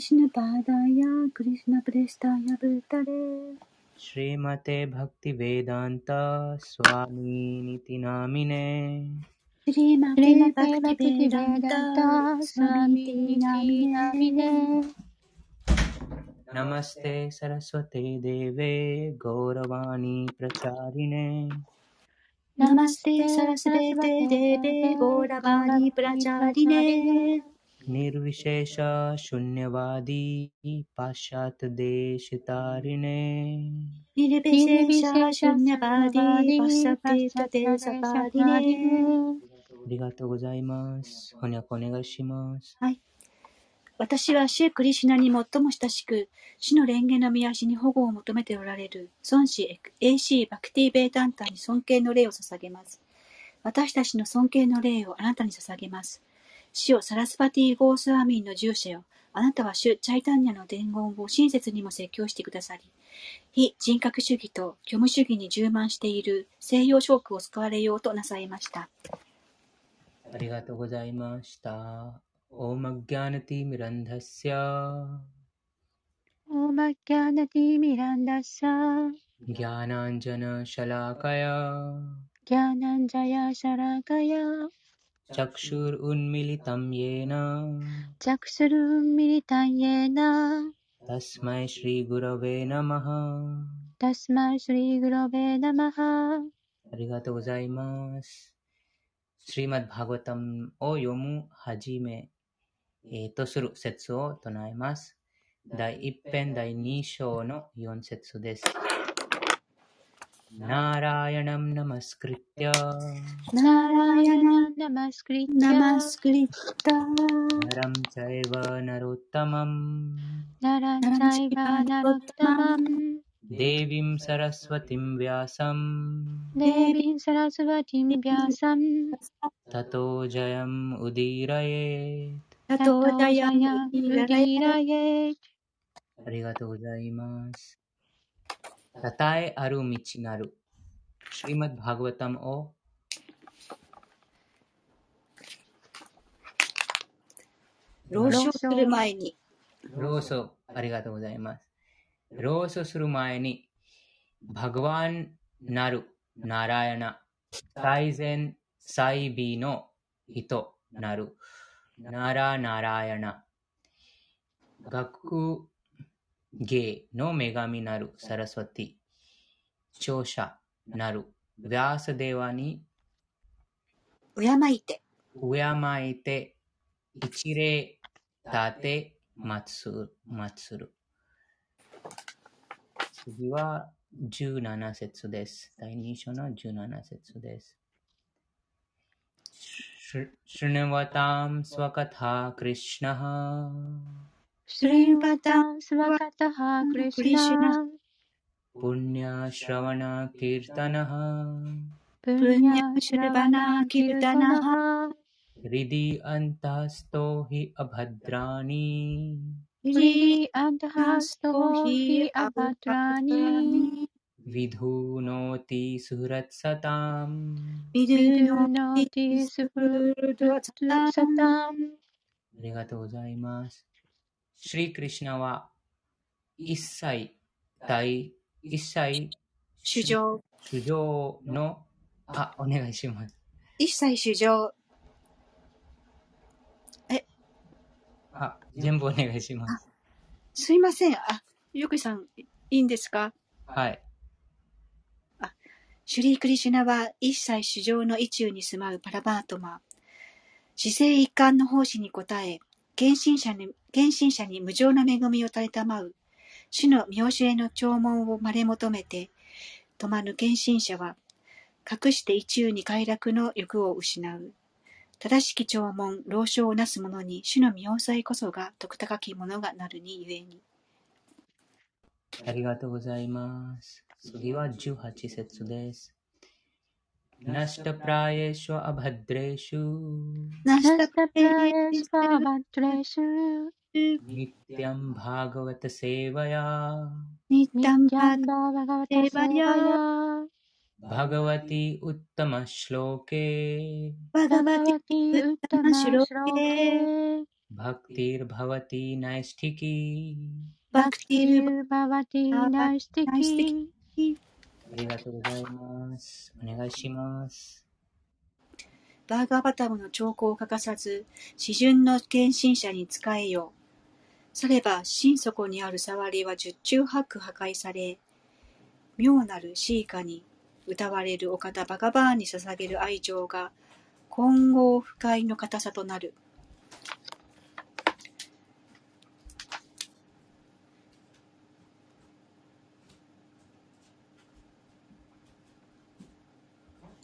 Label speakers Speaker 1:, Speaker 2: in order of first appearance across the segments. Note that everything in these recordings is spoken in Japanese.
Speaker 1: कृष्णपादाय कृष्णप्रेष्ठाय भूतले
Speaker 2: श्रीमते भक्तिवेदान्त स्वामिनिति नामिने
Speaker 1: श्रीमते भक्तिवेदान्त स्वामीति
Speaker 3: स्वामी
Speaker 1: नामिने
Speaker 3: नामिने
Speaker 2: नमस्ते सरस्वते देवे गौरवाणी प्रचारिणे।
Speaker 1: नमस्ते सरस्वते देवे गौरवाणी प्रचारिणे।
Speaker 2: निर्विशेष शून्यवादी पाश्चात्यदेशितारिणे
Speaker 1: निर्विशेष शून्यवादी पश्चात्ते सकारिणे
Speaker 2: ありがとうございます。翻訳お願いします。
Speaker 1: はい。私は主クリシュナに最も親しく、主の蓮華の御足に保護を求めておられる孫子 AC バクティベータンタに尊敬の礼を捧げます。私たちの尊敬の礼をあなたに捧げます。 主よサラスパティ・ゴースワミンの従者よ。あなたは主チャイタンニャの伝言を親切にも説教してくださり、非人格主義と虚無主義に充満している西洋諸国を救われようとなさいました。
Speaker 2: ありがとうございました。オーマギャナティ・ミランダッシ
Speaker 3: ャオーマ
Speaker 2: ギャナティ・ミランダッシャギャ
Speaker 3: ナン
Speaker 2: ジャナ・シャラカヤギャナンジャヤ・
Speaker 3: シャ
Speaker 2: ラカヤ イシリグラヴェナマハ
Speaker 3: तस्मै श्रीगुरवे नमः
Speaker 2: ありがとうございます。スリマッバーガタムを読むはじめ、えーとする説を唱えます。第一編第二章の四節です。
Speaker 3: नारायणं नमस्कृत्य।
Speaker 2: नारायणं नमस्कृत्य। नमस्कृत्य।
Speaker 3: नरं चैव नरोत्तमं
Speaker 2: नरं चैव नरोत्तमं
Speaker 3: देवीं सरस्वतीं व्यासं
Speaker 2: देवीं सरस्वतीं
Speaker 1: व्यासं
Speaker 3: ततो
Speaker 1: जयम् उदीरयेत्। ततो जयम्
Speaker 3: उदीरयेत्।
Speaker 2: ありがとうございます。たたえある道なる。シリマッバーガタムを
Speaker 1: 老少する前に、
Speaker 2: ローソ、ありがとうございます。ローソする前に、バグワンなる、ナラヤナ、最善、最美の人なる、ナラナラヤナ、学芸の女神なる、サラスワティ、聴者なる、ヴィアサデワに
Speaker 1: 敬いて、
Speaker 2: 敬いて、一礼立て、祭る。次は17節です。第2章の17節です。シュヌ ワタムスワカタクリシナハ
Speaker 3: श्रीवतां स्वकतः कृष्ण
Speaker 2: プニャシラワナキルタナハ
Speaker 1: पुण्यश्रवणा कीर्तनः
Speaker 2: リディアンタストヒアバドラニ
Speaker 3: श्री अन्तःस्थो हि अभद्राणि
Speaker 2: ヴィドゥノティスフラツサタム
Speaker 3: विदुनोति सुहृदसताम्
Speaker 2: ありがとうございます。 シリクリシナは一切大、一切
Speaker 1: 主情、
Speaker 2: 主情の、あ、お願いします。
Speaker 1: 一切主情、
Speaker 2: あ、全部お願いします。
Speaker 1: すいません。あ、ゆくさん、いいんですか
Speaker 2: はい。
Speaker 1: シュリー・クリシュナは一切主情の意中に住まうパラバートマ。姿勢一貫の奉仕に応え、献身者に、献身者に無常な恵みを垂れたまう、主の見教えの弔問をまれ求めて、止まぬ献身者は、隠して意中に快楽の欲を失う。正しき弔問、老少をなす者に、主の見教えこそが徳高きものがなるにゆえに。
Speaker 2: ありがとうございます。次は18節です。
Speaker 1: नष्ट प्रायेषु अभद्रेषु अभद्रेषु।
Speaker 3: नित्यं भागवत सेवया। नित्यं भागवत सेवया। भगवती उत्तम श्लोके। भगवती
Speaker 1: उत्तम उत्तमश्लोके भक्तिर्भवती नैष्ठिकी।
Speaker 3: भक्तिर्भवती
Speaker 1: नैष्ठिकी।
Speaker 2: ありがとうございます。お願いします。
Speaker 1: バーガーバタムの兆候を欠かさず、示準の献身者に仕えよ。されば、心底にある触りは十中八九破壊され、妙なるシーカに歌われるお方バガバーンに捧げる愛情が、混合不快の硬さとなる。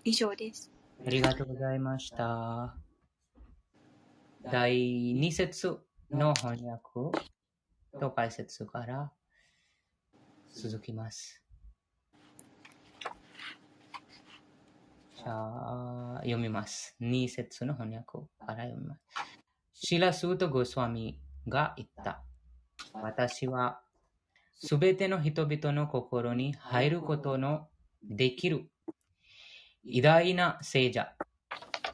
Speaker 1: 以上です。
Speaker 2: ありがとうございました。第2節の翻訳と解説から続きます。じゃあ、読みます。2節の翻訳から読みます。シラスート・ゴスワミが言った。私はすべての人々の心に入ることのできる偉大な聖者、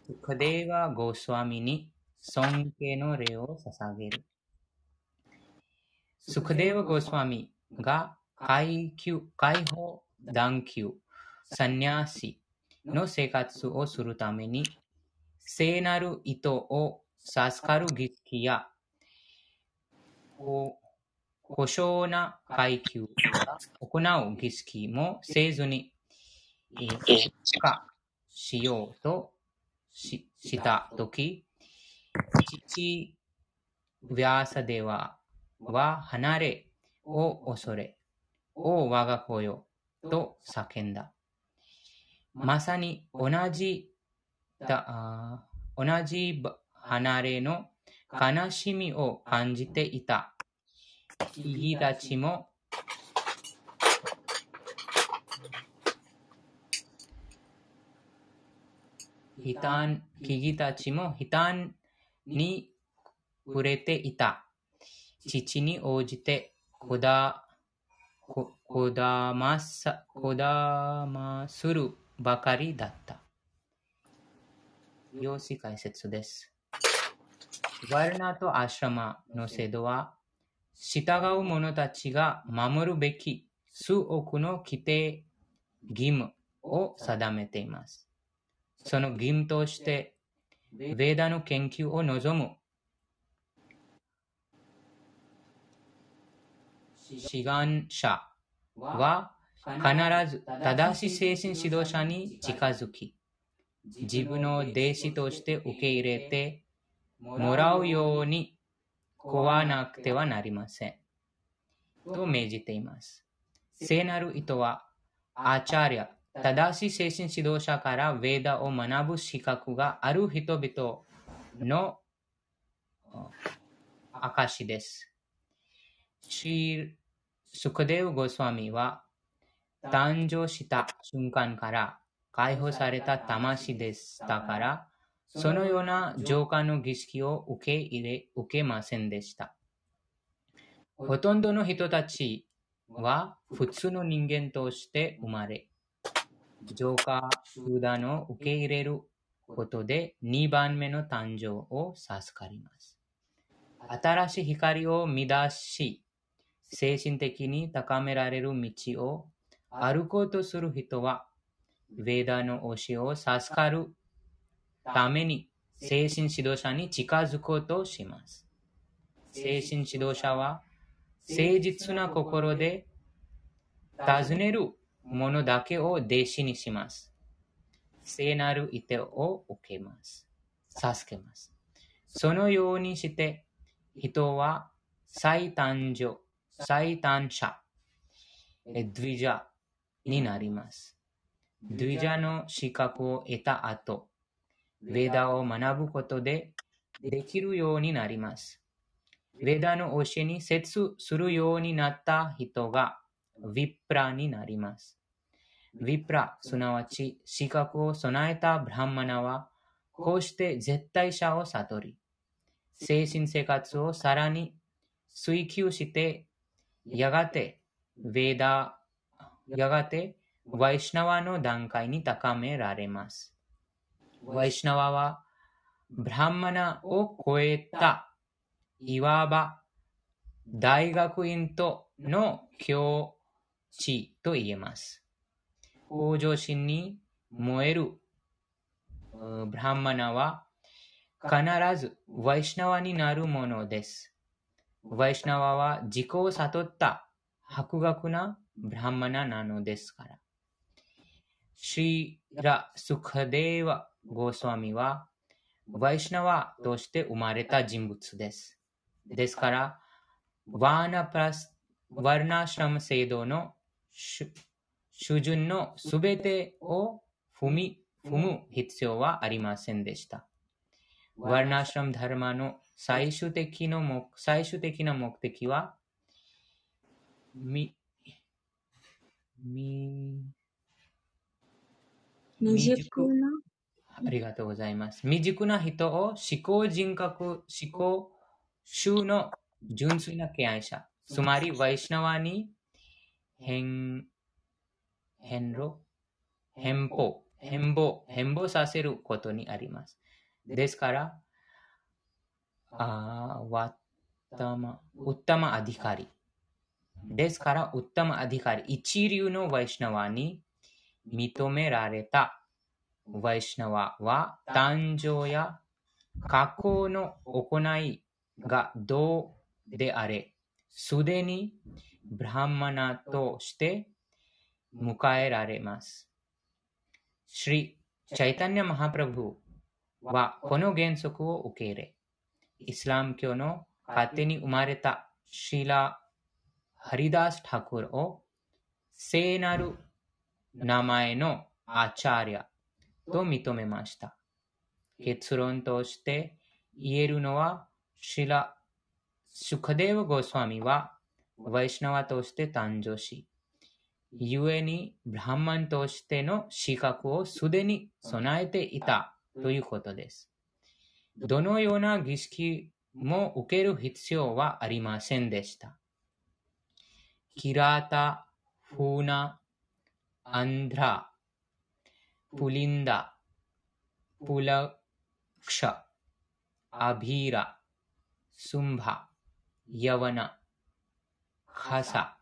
Speaker 2: スカデーワ・ゴスワミに尊敬の礼を捧げる。スカデーワ・ゴスワミが階級、解放、断級、サニャーシの生活をするために、聖なる意図を授かる儀式や、こ故障な階級が行う儀式もせずに、化しようとししたとき、父、ヴィアサデワは離れを恐れ、お我が子よ、と叫んだ。まさに同じだ同じば離れの悲しみを感じていた。木々たちも悲嘆、木々たちも悲嘆に触れていた。父に応じて、こだ、ここだます、こだまするばかりだった。用紙解説です。ワルナとアシュラマの制度は、従う者たちが守るべき数億の規定、義務を定めています。その義務として、ベーダの研究を望む志願者は必ず正しい精神指導者に近づき、自分の弟子として受け入れてもらうようにこわなくてはなりません。と命じています。聖なる意図は、アーチャリア、正しい精神指導者からヴェーダを学ぶ資格がある人々の証です。シースクデウ・ゴスワミは誕生した瞬間から解放された魂でしたから、そのような浄化の儀式を受け入れ、受けませんでした。ほとんどの人たちは普通の人間として生まれ、浄化集団を受け入れることで2番目の誕生を授かります。新しい光を見出し、精神的に高められる道を歩こうとする人は、ヴェーダの教えを授かるために精神指導者に近づこうとします。精神指導者は誠実な心で尋ねるものだけを弟子にします。聖なる意図を受けます。授けます。そのようにして人は再誕生、再誕者、えドゥイジャになります。ドゥイジャの資格を得た後、ヴェダを学ぶことでできるようになります。ヴェダの教えに接するようになった人がヴィプラになります。ヴィプラ、すなわち資格を備えたブラハマナは、こうして絶対者を悟り、精神生活をさらに追求して、やがて、ヴェーダ、やがて、ワイシナワの段階に高められます。ワイシナワは、ブラハマナを超えたいわば大学院との境地と言えます。向上心に燃えるブラハマナは必ずワイシナワになるものです。ワイシナワは自己を悟った博学なブラハマナなのですから。シーラ・スカデーワ・ゴースワミはワイシナワとして生まれた人物です。ですから、ワーナプラス、ワルナシラム制度の主主順のすべてを踏み、踏む必要はありませんでした。ワルナシラムダルマの最終的の目最終的な目的は、み、み、
Speaker 4: 未熟な？
Speaker 2: ありがとうございます。未熟な人を思考人格、思考衆の純粋な敬愛者、つまりワイシナワに変、変路、変貌、変貌、変貌させることにあります。ですから、あーワッタマ、ウッタマアディカリ。ですから、ウッタマアディカリ、一流のワイシナワに認められたワイシナワは誕生や過去の行いがどうであれ、すでにブラハマナとして迎えられます。シリ・チャイタニア・マハプラブはこの原則を受け入れ、イスラム教の勝手に生まれたシーラ・ハリダス・タクルを聖なる名前のアチャリアと認めました。結論として言えるのは、シラ・シュカデーヴ・ゴスワミはワイシナワとして誕生し、故にブラハマンとしての資格をすでに備えていたということです。どのような儀式も受ける必要はありませんでした。キラータ、フーナ、アンドラ、プリンダ、プラクシャ、アビーラ、スンバ、ヤワナ、カサ、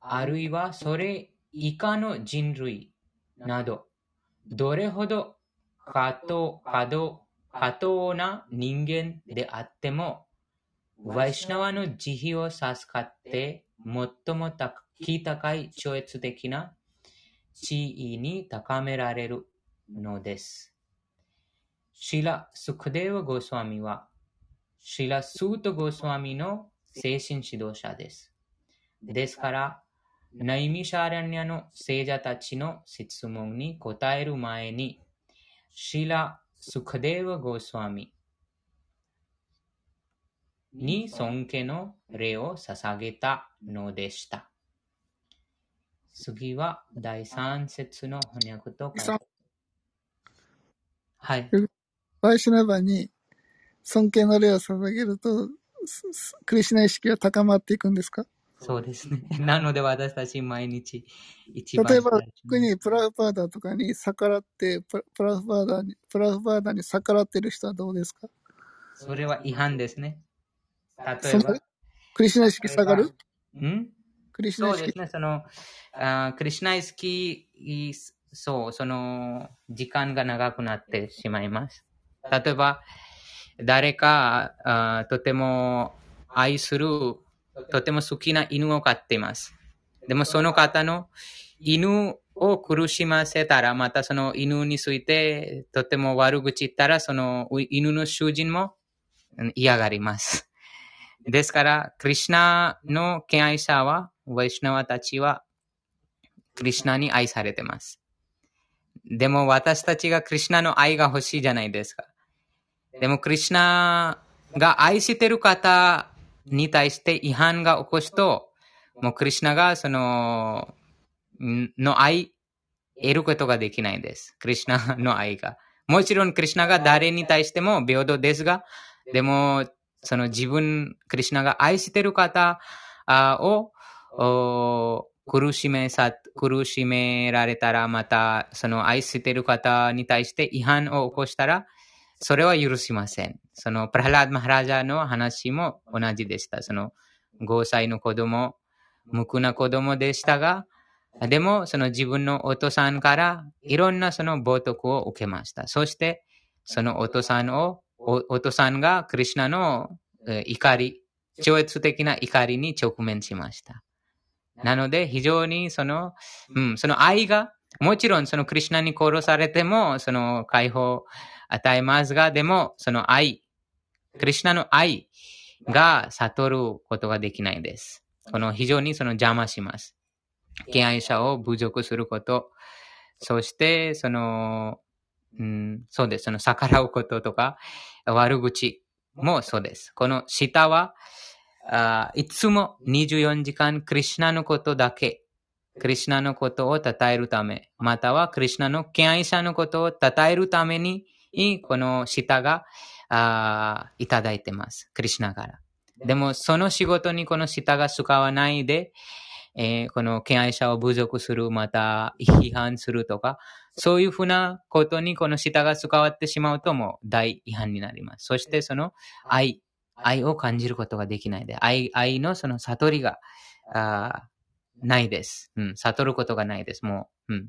Speaker 2: あるいはそれ以下の人類など、どれほど過当、過当、過当な人間であっても、ワイシナワの慈悲を授かって、最も高高い超越的な地位に高められるのです。シラ・スクデーワ・ゴスワミは、シラ・スート・ゴスワミの精神指導者です。ですから、ナイミシャーラニャの聖者たちの質問に答える前に、シラ・スクデーワ・ゴスワミに尊敬の礼を捧げたのでした。次は第3節の翻訳と解説。はい。
Speaker 5: ワイシュナバに尊敬の礼を捧げると、クリシュナ意識は高まっていくんですか？
Speaker 2: そうですね。なので私たち毎日一番
Speaker 5: 例えば特にプラフパーダとかに逆らって、プラプラフパーダに、プラフパーダに逆らってる人はどうですか？
Speaker 2: それは違反ですね。例えば、
Speaker 5: クリシュナ意識下がる？
Speaker 2: ん？
Speaker 5: クリシュナ意識。
Speaker 2: そうですね。その、あークリシュナイスキー、そう、その、時間が長くなってしまいます。例えば、誰か、あとても愛する、とても好きな犬を飼っています。でもその方の犬を苦しませたら、またその犬についてとても悪口言ったら、その犬の主人も嫌がります。ですから、クリシュナの敬愛者は、ワイシナワたちは、クリシュナに愛されてます。でも私たちがクリシュナの愛が欲しいじゃないですか。でもクリシュナが愛してる方に対して違反が起こすと、もうクリシュナがその、の愛、得ることができないんです。クリシュナの愛が。もちろんクリシュナが誰に対しても平等ですが、でも、その自分、クリシュナが愛してる方を苦しめさ、苦しめられたら、また、その愛してる方に対して違反を起こしたら、それは許しません。そのプラハラー・マハラジャの話も同じでした。その5歳の子供、無垢な子供でしたが、でもその自分のお父さんからいろんなその冒涜を受けました。そしてそのお父さんを、お父さんがクリュナの怒り、超越的な怒りに直面しました。なので非常にその、うん、その愛が、もちろんそのクリュナに殺されても、その解放与えますが、でもその愛、クリュナの愛が悟ることができないです。この非常にその邪魔します。敬愛者を侮辱すること、そしてその、うん、そうです。その逆らうこととか、悪口もそうです。この舌は、あいつも24時間クリュナのことだけ、クリュナのことを称えるため、またはクリュナの敬愛者のことを称えるために、この舌があいただいてます。クリュナから。でも、その仕事にこの舌が使わないで、えーこの敬愛者を侮辱する、また批判するとか、そういうふうなことにこの舌が使わってしまうともう大違反になります。そしてその愛、愛を感じることができないで、愛、愛のその悟りが、あーないです。うん、悟ることがないです。もう、うん。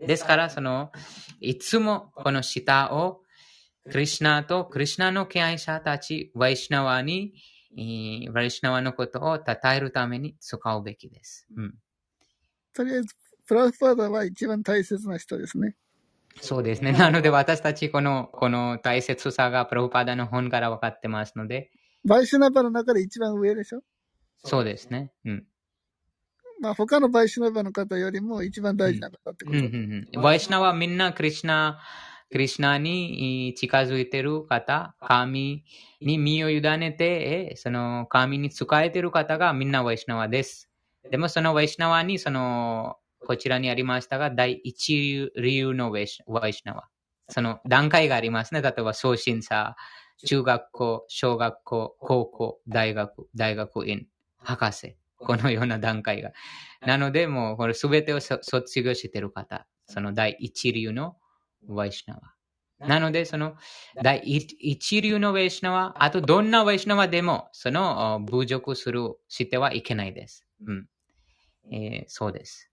Speaker 2: ですから、その、いつもこの舌を、クリシナとクリシナの敬愛者たち、ワイシナワに、えーワイシナワのことを称えるために使うべきです。うん。
Speaker 5: とりあえず、プラフパーダは一番大切な人ですね。
Speaker 2: そうですね。なので私たちこの、この大切さがプロパダの本から分かってますので、
Speaker 5: バイシュナバの中で一番上でしょ？
Speaker 2: そうですね。うん。
Speaker 5: まあ他のバイシナバの方よりも一番大事な方ってこ
Speaker 2: うん
Speaker 5: と。
Speaker 2: うんうん。ワイシナはみんなクリシナ、クリシナに近づいてる方、神に身を委ねて、その神に仕えてる方がみんなワイシナワです。でもそのワイシナワに、その、こちらにありましたが、第一流のワイシワイシナワ。その段階がありますね。例えば、送信者、中学校、小学校、高校、大学、大学院、博士。このような段階が。なので、もう、これすべてをそ卒業している方。その第一流のワイシナワ。なので、その第一一流のワイシナワ、あとどんなワイシナワでも、そのあ侮辱する、してはいけないです。うん。えーそうです。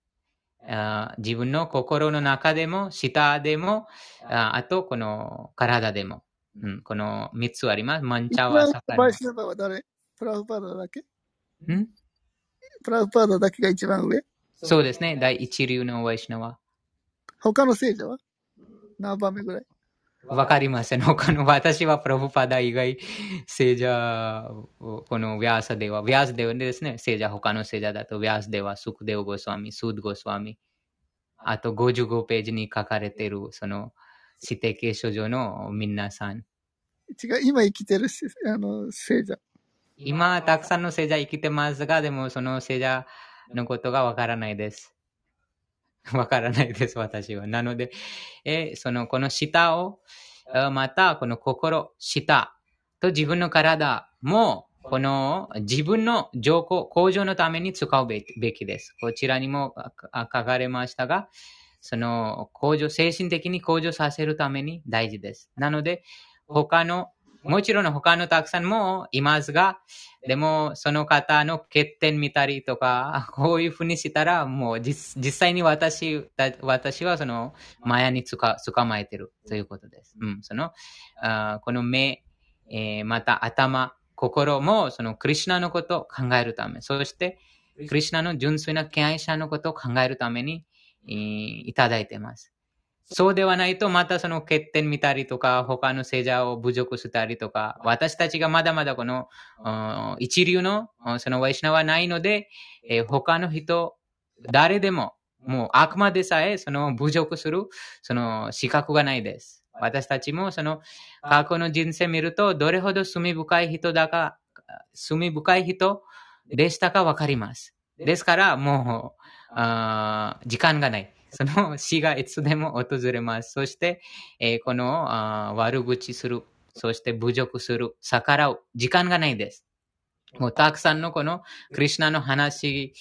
Speaker 2: あー自分の心の中でも、舌でも、ああとこの体でも、うん、この三つあります。マンチャワ、サカラ
Speaker 5: バイシュナバは誰？プラフパーダだけ？
Speaker 2: ん？
Speaker 5: プラフパーダだけが一番上？
Speaker 2: そうですね。第一流のワイシナワ。
Speaker 5: 他の聖者は？何番目ぐらい？
Speaker 2: わかりません。他の私はプロフパダ以外、聖者、このヴィアーサデワ、ヴィアーサデワですね。聖者、他の聖者だと、ヴィアーサデワ、スクデオゴスワミ、スードゴスワミ。あと55ページに書かれている、その、指定継承上の皆さん。
Speaker 5: 違う、今生きてるしあの聖者。
Speaker 2: 今、たくさんの聖者生きてますが、でもその聖者のことがわからないです。わからないです、私は。なので、えその、この舌を、また、この心、舌と自分の体も、この自分の情報、向上のために使うべきです。こちらにも書かれましたが、その向上、精神的に向上させるために大事です。なので、他の、もちろん他のたくさんもいますが、でもその方の欠点見たりとか、こういうふうにしたら、もう実実際に私だ私はそのマヤにつか捕まえてるということです。うん、そのあーこの目、えーまた頭、心もそのクリシュナのことを考えるため、そしてクリシュナの純粋な敬愛者のことを考えるために、えーいただいています。そうではないと、またその欠点見たりとか、他の聖者を侮辱したりとか、私たちがまだまだこの一流のそのワイシナはないので、えー他の人、誰でも、もう悪魔でさえその侮辱するその資格がないです。私たちもその過去の人生見ると、どれほど罪深い人だか、罪深い人でしたかわかります。ですから、もう、時間がない。その死がいつでも訪れます。そして、えーこの悪口する、そして侮辱する、逆らう、時間がないです。もうたくさんのこのクリュナの話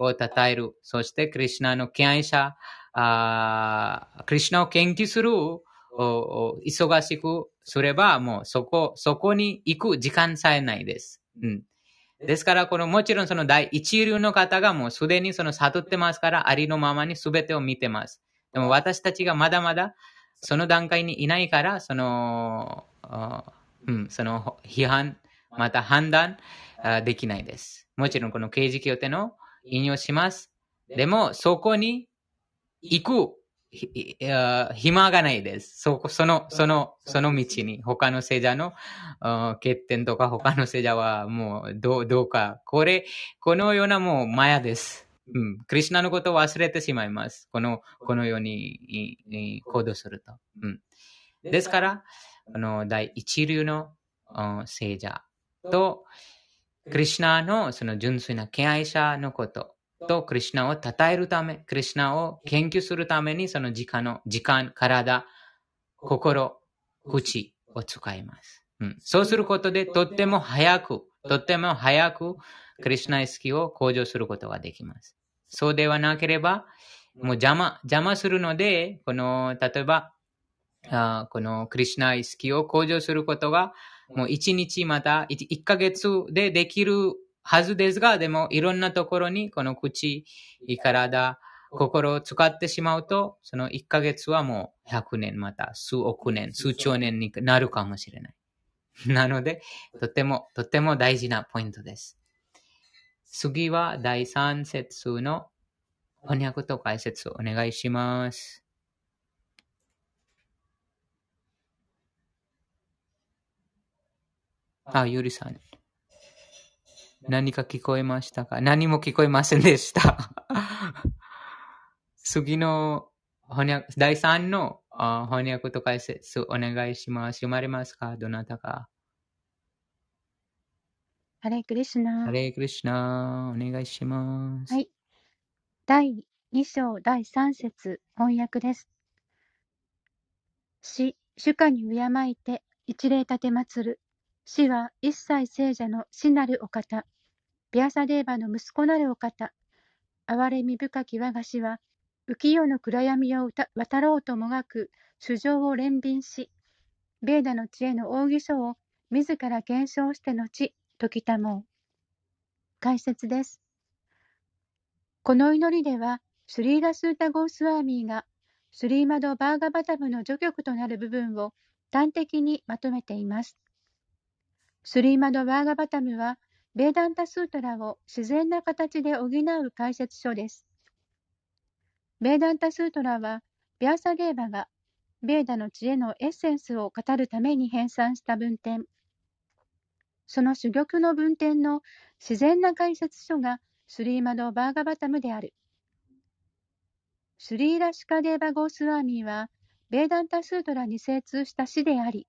Speaker 2: を称える、そしてクリュナの敬愛者、あクリュナを研究する忙しくすれば、もうそこ、そこに行く時間さえないです。うん。ですから、このもちろんその第一流の方がもうすでにその悟ってますから、ありのままに全てを見てます。でも私たちがまだまだその段階にいないから、その、うん、その批判、また判断できないです。もちろんこの刑事協定の引用します。でも、そこに行くひ暇がないです。そ、その、その、その道に、他の聖者の欠点とか、他の聖者はもう、どう、どうか。これ、このようなもう、マヤです。うん。クリシナのことを忘れてしまいます。この、このように、行動すると。うん。ですから、あの、第一流の聖者と、クリシナのその純粋な敬愛者のことと、クリシナを称えるため、クリシナを研究するために、その時間の、時間、体、心、口を使います。うん、そうすることで、とっても早く、とっても早く、クリシナ意識を向上することができます。そうではなければ、もう邪魔、邪魔するので、この、例えば、あこのクリシナ意識を向上することが、もう一日また一一ヶ月でできるはずですが、でもいろんなところにこの口、体、心を使ってしまうと、その一ヶ月はもう100年また数億年、数兆年になるかもしれない。なので、とても、とても大事なポイントです。次は第3節の翻訳と解説をお願いします。あ、ゆりさん。何か聞こえましたか？何も聞こえませんでした。次の翻訳、第3のあ翻訳と解説お願いします。読まれますか？どなたか？
Speaker 3: ハレクリシナ
Speaker 2: ハ。レークリシナ、お願いします。
Speaker 3: はい。第2章第3節翻訳です。死、主家に敬いて一礼立て祀る。死は一切聖者の死なるお方。ビアサデーバの息子なるお方。憐れみ深き我が死は、浮世の暗闇を渡ろうともがく主情を憐憫し、ベーダの知恵の奥義書を自ら検証して後、解きたもう。解説です。この祈りでは、スリーラスータ・ゴースワーミーが、スリーマド・バーガバタムの序曲となる部分を端的にまとめています。スリーマド・バーガバタムは、ベーダンタ・スートラを自然な形で補う解説書です。ベーダンタ・スートラは、ビャーサデーバが、ベーダの知恵のエッセンスを語るために編纂した文典。その珠玉の文典の自然な解説書がスリーマド・バーガバタムである。スリーラシカデーバ・ゴースワーミーは、ベーダンタ・スートラに精通した詩であり、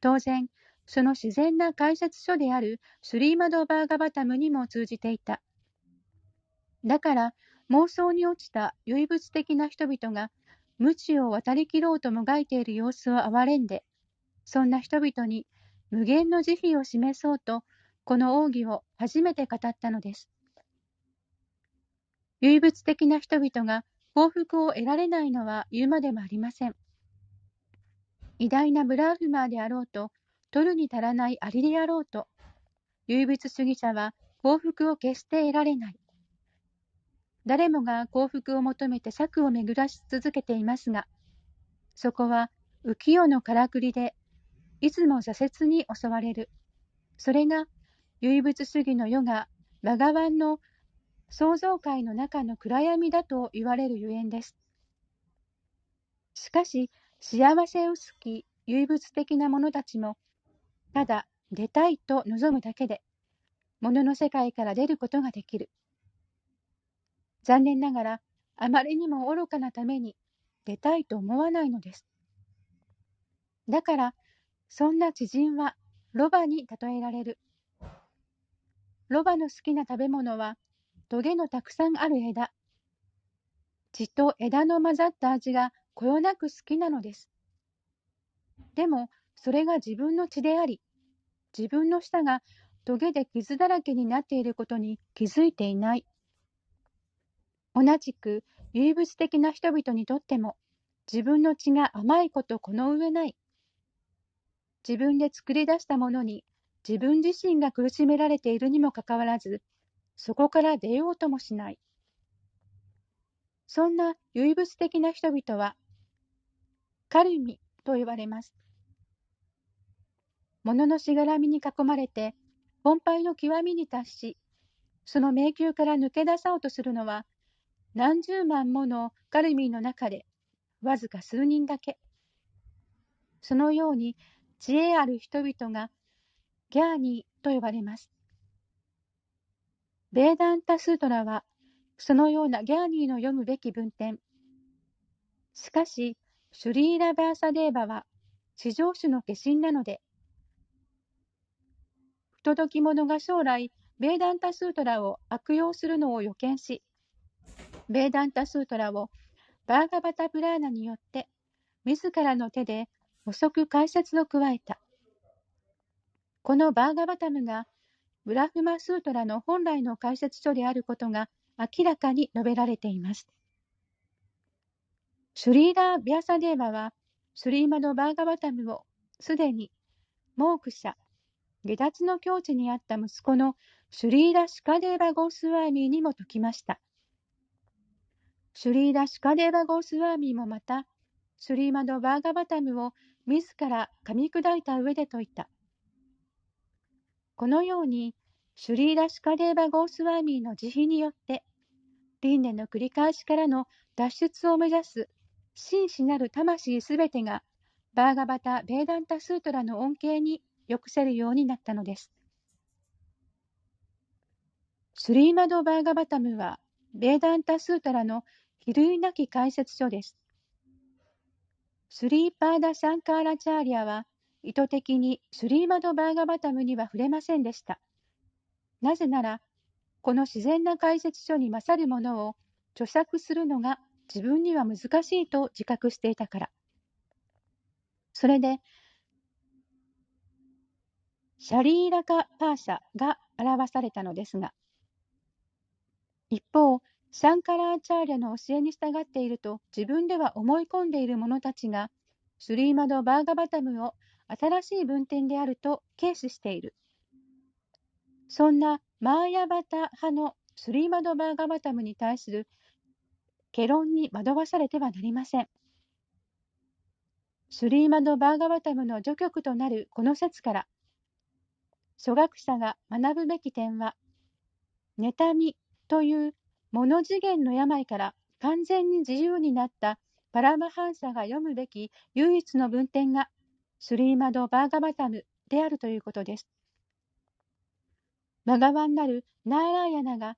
Speaker 3: 当然、その自然な解説書であるスリーマド・バーガバタムにも通じていた。だから、妄想に落ちた唯物的な人々が、無知を渡り切ろうともがいている様子を憐れんで、そんな人々に無限の慈悲を示そうと、この奥義を初めて語ったのです。唯物的な人々が幸福を得られないのは言うまでもありません。偉大なブラーフマーであろうと、取るに足らないアリであろうと、唯物主義者は幸福を決して得られない。誰もが幸福を求めて策を巡らし続けていますが、そこは浮世のからくりで、いつも挫折に襲われる。それが唯物主義の世がバガワンの創造界の中の暗闇だと言われるゆえんです。しかし、幸せ薄き唯物的な者たちも、ただ出たいと望むだけで、物の世界から出ることができる。残念ながら、あまりにも愚かなために出たいと思わないのです。だから、そんな知人はロバに例えられる。ロバの好きな食べ物は、トゲのたくさんある枝。血と枝の混ざった味がこよなく好きなのです。でも、それが自分の血であり、自分の舌がトゲで傷だらけになっていることに気づいていない。同じく、唯物的な人々にとっても、自分の血が甘いことこの上ない。自分で作り出したものに自分自身が苦しめられているにもかかわらず、そこから出ようともしない。そんな唯物的な人々は、カルミと呼ばれます。物のしがらみに囲まれて、本敗の極みに達し、その迷宮から抜け出そうとするのは、何十万ものカルミーの中で、わずか数人だけ。そのように、知恵ある人々が、ギャーニーと呼ばれます。ベーダンタ・スートラは、そのようなギャーニーの読むべき文典。しかし、シュリーラ・バーサデーバは、地上種の化身なので、不届き者が将来、ベーダンタ・スートラを悪用するのを予見し、ベーダンタ・スートラをバーガバタ・プラーナによって自らの手で補足解説を加えた。このバーガバタムがブラフマ・スートラの本来の解説書であることが明らかに述べられています。シュリーラー・ビャサデーバは、スリーマド・バーガバタムをすでに、モーク社、下脱の境地にあった息子のシュリーラ・シカデーバ・ゴースワーミーにも説きました。シュリーラ・シカデーバ・ゴースワーミーもまた、シュリーマド・バーガバタムを自ら噛み砕いた上で説いた。このように、シュリーラ・シカデーバ・ゴースワーミーの慈悲によって、輪廻の繰り返しからの脱出を目指す真摯なる魂すべてが、バーガバタ・ベーダンタ・スートラの恩恵に抑せるようになったのです。スリーマド・バーガバタムは、ベーダンタ・スータラの比類なき解説書です。スリーパーダ・シャンカーラチャーリアは、意図的にスリーマド・バーガバタムには触れませんでした。なぜなら、この自然な解説書に勝るものを著作するのが自分には難しいと自覚していたから。それで、シャリーラカ・パーシャが表されたのですが、一方、シャンカラーチャーリャの教えに従っていると自分では思い込んでいる者たちが、スリーマド・バーガバタムを新しい文典であると軽視している。そんなマーヤバタ派のスリーマド・バーガバタムに対するケ論に惑わされてはなりません。スリーマド・バーガバタムの序曲となるこの説から、初学者が学ぶべき点は、妬みというモノ次元の病から完全に自由になったパラマハンサが読むべき唯一の文典がスリーマド・バーガバタムであるということです。バガワンなるナーラーヤナが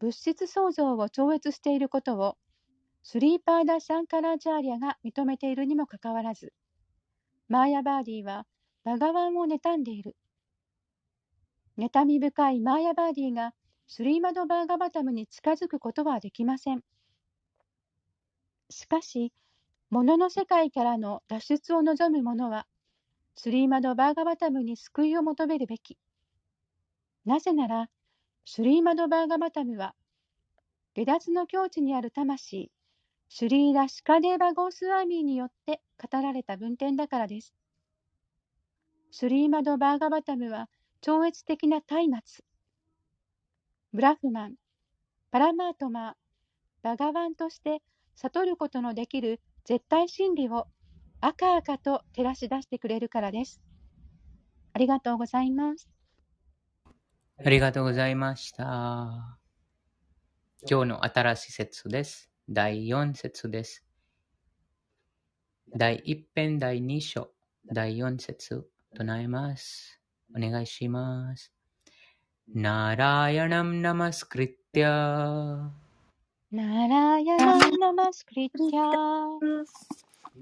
Speaker 3: 物質創造を超越していることをスリーパーダ・シャンカラーチャーリヤが認めているにもかかわらず、マーヤ・バーディはバガワンを妬んでいる。妬み深いマーヤ・バーディがスリーマド・バーガバタムに近づくことはできません。しかし、物の世界からの脱出を望む者は、スリーマド・バーガバタムに救いを求めるべき。なぜなら、スリーマド・バーガバタムは、下脱の境地にある魂、シュリーラ・シカデーバ・ゴースワーミーによって語られた文典だからです。スリーマド・バーガバタムは超越的な松明。ブラフマン、パラマートマー、バガワンとして悟ることのできる絶対真理を赤々と照らし出してくれるからです。ありがとうございます。
Speaker 2: ありがとうございました。今日の新しい説です。第4節です。第1編第2章、第4節唱えます。नारायणं नमस्कृत्य।
Speaker 3: नारायणं नमस्कृत्य।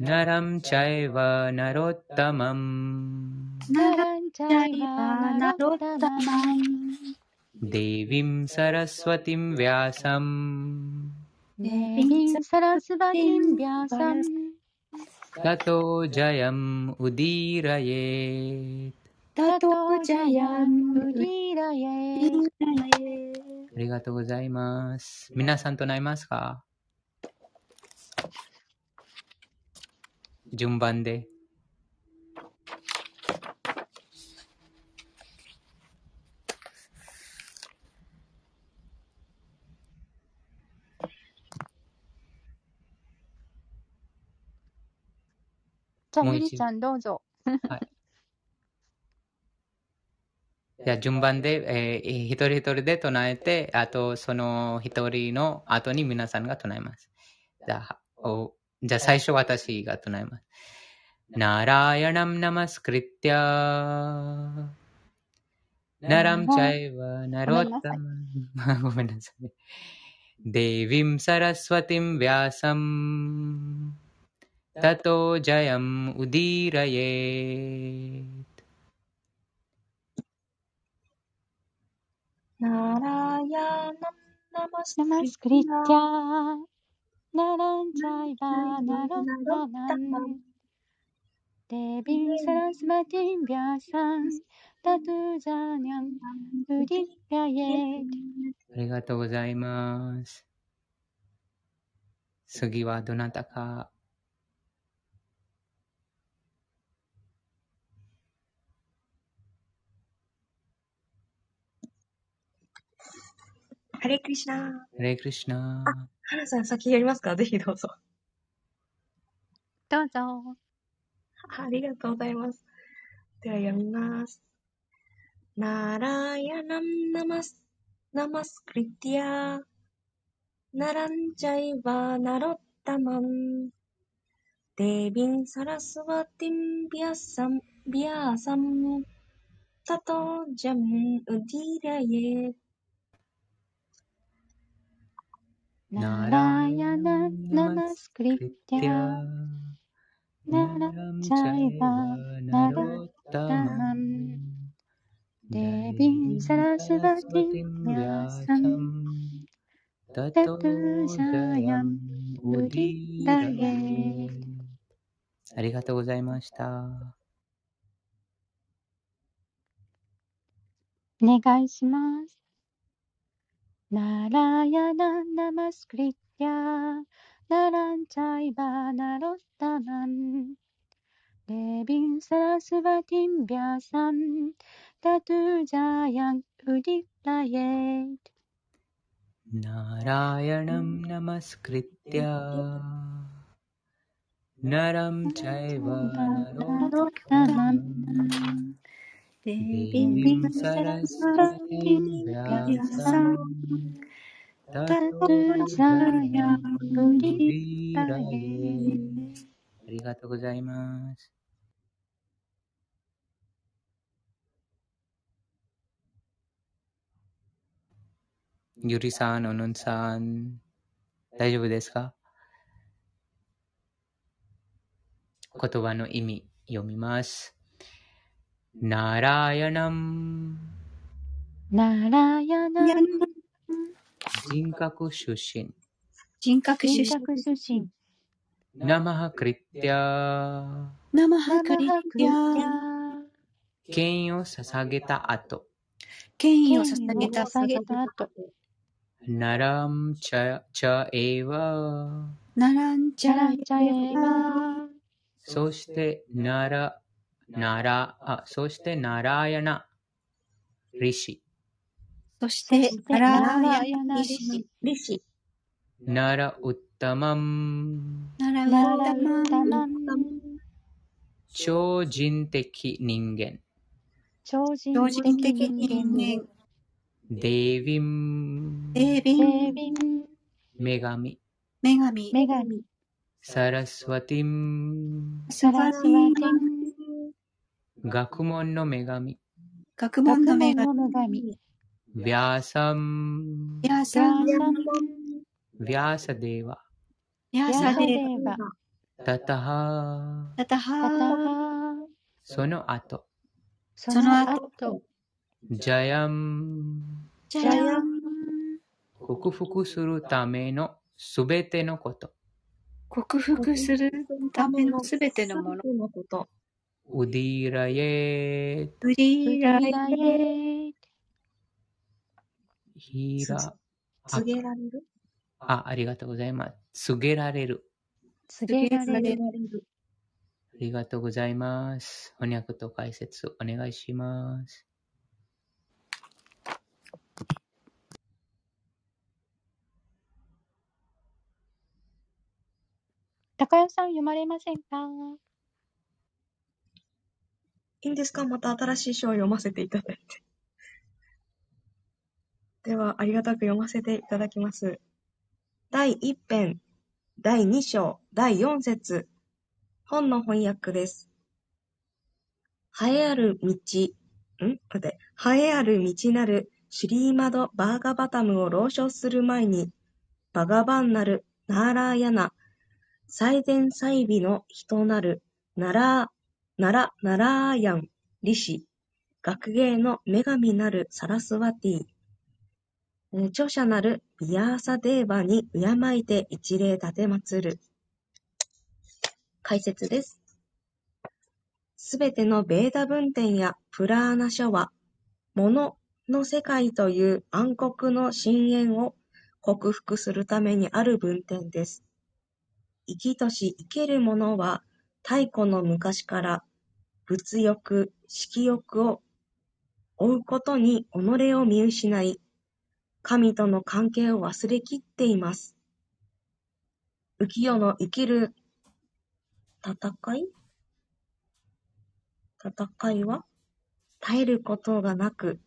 Speaker 2: नरं चैव नरोत्तमम्।
Speaker 3: नरं चैव नरोत्तमम्।
Speaker 2: देवीं सरस्वतीं व्यासम्।
Speaker 3: देवीं सरस्वतीं व्यासम्।
Speaker 2: ततो जयम् उदीरयेत्।
Speaker 1: タトジャヤン
Speaker 3: ウリラ
Speaker 2: エありがとうございます。皆さんとなりますか？順番で。
Speaker 3: じゃあ、ゆりちゃんどうぞ。
Speaker 2: じゃあ順番で、えー一人一人で唱えて、あとその一人の後に皆さんが唱えます。じゃあ、おじゃあ最初私が唱えます。ナラヤナムナマスクリティアナラムチャイワナロッタマ ごめんなさい。デビムサラスワティムヴィアサムタトジャヤムウディラエ
Speaker 4: ナラヤナナマス
Speaker 3: ナマスクリティアナランチャイバナロッタマンデビンサラスバティンビャサンタトゥジャニャンウディラエ
Speaker 2: ありがとうございます。次はどなたか
Speaker 4: ハレクリシナー。
Speaker 2: ハレクリシナ
Speaker 4: 花さん先やりますか？ぜひどうぞ。
Speaker 3: どうぞ。
Speaker 4: ありがとうございます。では読みます。ナラヤナムナマス、ナマスクリティア、ナランジャイバナロッタマン、デビンサラスワティンビアサム、ビアサム、タトジャムウディラエ、
Speaker 3: ナラヤナナマスクリティアナラチャイバナロッタマンデビンサラスバティンビャサン
Speaker 2: タ
Speaker 3: タトゥジャヤンウディラエ
Speaker 2: ありがとうございました。
Speaker 3: お願いします。ナラヤナナマスクリティアナランチャイバナロッタマンデビンサラスバティンビャサンラエ
Speaker 2: ナラヤナムナマスクリティアナラムチャイバナロ
Speaker 3: ロッタマン
Speaker 1: デ
Speaker 2: デ
Speaker 1: ビン
Speaker 2: ビンサラスバティンビャサンタ
Speaker 3: タ
Speaker 2: ト
Speaker 3: トゥジャヤンウディ
Speaker 2: ビラ
Speaker 3: ラ
Speaker 2: エ
Speaker 3: エ
Speaker 2: ありがとうございます。ゆりさん、おのんさん、大丈夫ですか？言葉の意味読みます。ナラヤナム
Speaker 3: ナラヤナ
Speaker 2: 人格出身
Speaker 1: 人格出身。
Speaker 3: 人格出身
Speaker 2: ナマハクリティア
Speaker 1: 生ハクリ
Speaker 3: ナマハクリティ
Speaker 1: ティア。
Speaker 3: ア
Speaker 2: 権威を捧げた後
Speaker 1: 権威を捧げた。
Speaker 3: 捧げた後
Speaker 2: ナラムチャチャエワ
Speaker 1: ナランチャラ
Speaker 3: チャラチャエワ
Speaker 2: そして、ナラ、ナラ、あ、そして、ナラヤナ、リシ、
Speaker 1: そして、ナラヤ
Speaker 3: ヤナリ
Speaker 1: シ。
Speaker 2: ナラウッタマン、
Speaker 1: ナラウッタマ
Speaker 3: ウタマ
Speaker 1: ン、
Speaker 3: ン
Speaker 2: 超人的人間、
Speaker 3: 超人的
Speaker 1: 的
Speaker 3: 人間。
Speaker 2: デービン、
Speaker 1: デービ
Speaker 3: デ
Speaker 1: ン、
Speaker 3: ービン。
Speaker 2: 女神、
Speaker 1: 女神、
Speaker 3: 女神。
Speaker 2: サラスワティン、
Speaker 1: ス
Speaker 3: サラスワテ
Speaker 1: ィン
Speaker 2: 学問の女神、
Speaker 1: 学問の女神、
Speaker 2: ヴィアサン、
Speaker 1: ヤー
Speaker 3: ヤ
Speaker 1: サン、
Speaker 3: ーサン
Speaker 2: ヴィアサデーワ、
Speaker 1: ヤー
Speaker 3: ヤーサデ
Speaker 1: ー、
Speaker 3: ーバ
Speaker 2: タタハ、
Speaker 1: タタハ
Speaker 3: ハ
Speaker 2: その後、
Speaker 3: その後
Speaker 2: ジャヤン、
Speaker 1: ジャヤン、
Speaker 2: 克服するためのすべてのこと。
Speaker 1: 克服するためのすべてのもの。
Speaker 4: のこと。
Speaker 2: ウディラエ
Speaker 1: ウ
Speaker 3: ウ
Speaker 1: リライ
Speaker 3: ディラエ
Speaker 2: ヒラ、
Speaker 4: 告げられる？
Speaker 2: あ、ありがとうございます。告げられる。
Speaker 3: 告げられる
Speaker 4: 告げられる。
Speaker 2: ありがとうございます。翻訳と解説お願いします。
Speaker 3: 高代さん読まれませんか？
Speaker 4: いいんですか？また新しい章を読ませていただいて。では、ありがたく読ませていただきます。第1編、第2章、第4節本の翻訳です。栄えある道、ん？待って、栄えある道なるシリーマド・バーガバタムを朗唱する前に、バガバンなるナーラーヤナ、最善最美の人なるナラー、ナラ、ナラーヤン、リシ、学芸の女神なるサラスワティ、著者なるビヤーサデーバに敬いて一礼立て祭る。解説です。すべてのベーダ文典やプラーナ書は、物の世界という暗黒の深淵を克服するためにある文典です。生きとし生ける者は、太古の昔から物欲、色欲を追うことに己を見失い、神との関係を忘れきっています。浮世の生きる戦い？戦いは？耐えることがなく、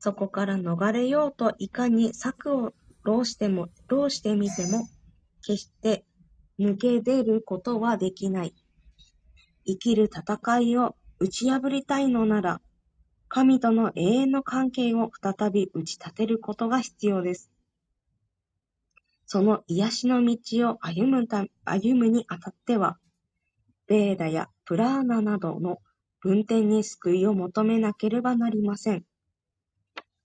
Speaker 4: そこから逃れようといかに策を浪しても、浪してみても、決して抜け出ることはできない。生きる戦いを打ち破りたいのなら、神との永遠の関係を再び打ち立てることが必要です。その癒しの道を歩むた歩むにあたっては、ベーダやプラーナなどの文典に救いを求めなければなりません。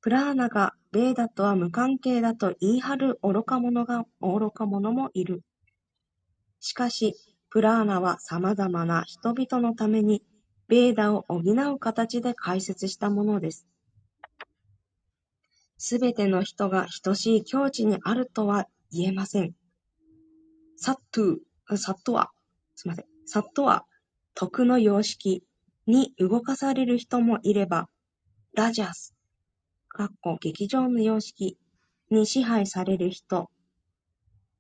Speaker 4: プラーナがベーダとは無関係だと言い張る愚か者が、愚か者もいる。しかし、プラーナは様々な人々のためにベーダを補う形で解説したものです。すべての人が等しい境地にあるとは言えません。サットゥ、サットは、すみません。サットは、徳の様式に動かされる人もいれば、ラジャス、かっこ劇場の様式に支配される人、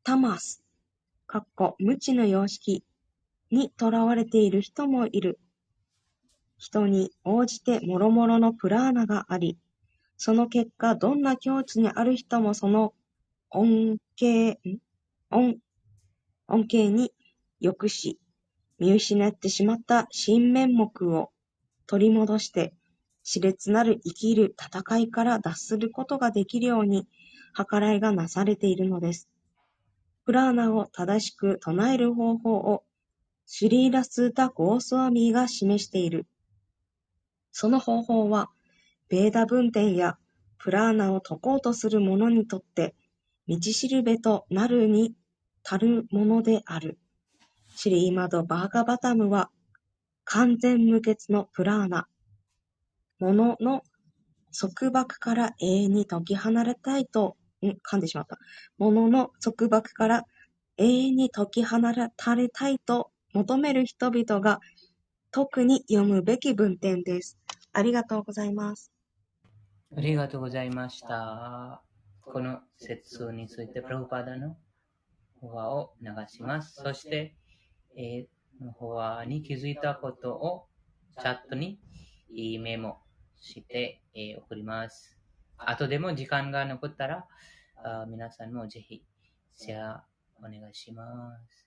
Speaker 4: タマス、かっこ無知の様式に囚われている人もいる。人に応じて諸々のプラーナがあり、その結果、どんな境地にある人もその恩恵、恩、恩恵に良し、見失ってしまった新面目を取り戻して、熾烈なる生きる戦いから脱することができるように、計らいがなされているのです。プラーナを正しく唱える方法を、シュリーラスータ・ゴースワミーが示している。その方法は、ベーダ文典やプラーナを解こうとする者にとって、道しるべとなるに足るものである。シリーマド・バーガバタムは、完全無欠のプラーナ、物のの束縛から永遠に解き放れたいと、ん噛んでしまった。物のの束縛から永遠に解き放たれたいと求める人々が特に読むべき文典です。ありがとうございます。
Speaker 2: ありがとうございました。この説について、プラブパダの法話を流します。そして、えー、法話に気づいたことをチャットにメモして、えー送ります。後でも時間が残ったら、あ皆さんもぜひシェアお願いします。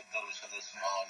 Speaker 6: should go to
Speaker 7: this mall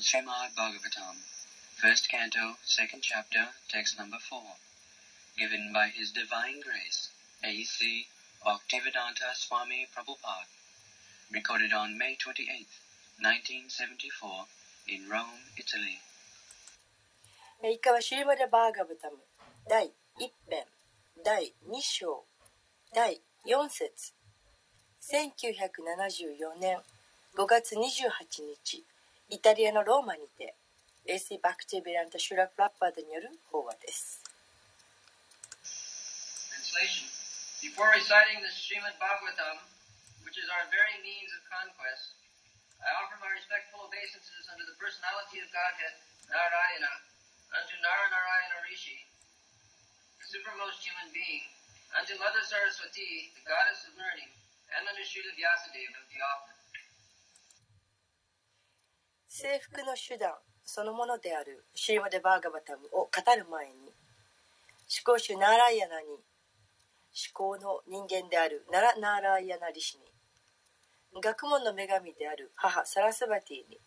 Speaker 7: on the Srimad Bhagavatam, first canto, second chapter, text number four, given by His Divine Grace, A.C. Bhaktivedanta Swami Prabhupada, recorded on May 28, 1974, in Rome, Italy.
Speaker 8: えー以下はシリマデ・バーガブタム第1編第2章第4節1974年5月28日 イタリアのローマにて、AC バクチェベランタシュラ・フラッパードによる法話です。
Speaker 7: Before reciting the Shrimad Bhagavatam, which is our very means of conquest, I offer my respectful obeisances under the personality of Godhead, Narayana, unto Naranarayana Rishi, the supermost human being, unto Mother Saraswati, the goddess of learning, and unto Srila Vyasadeva.
Speaker 8: 征服の手段そのものである。シーマデ・バーガバタムを語る前に思考主ナーライヤナに思考の人間である。ナラ・ナーライヤナリシに学問の女神である。母サラスバティに。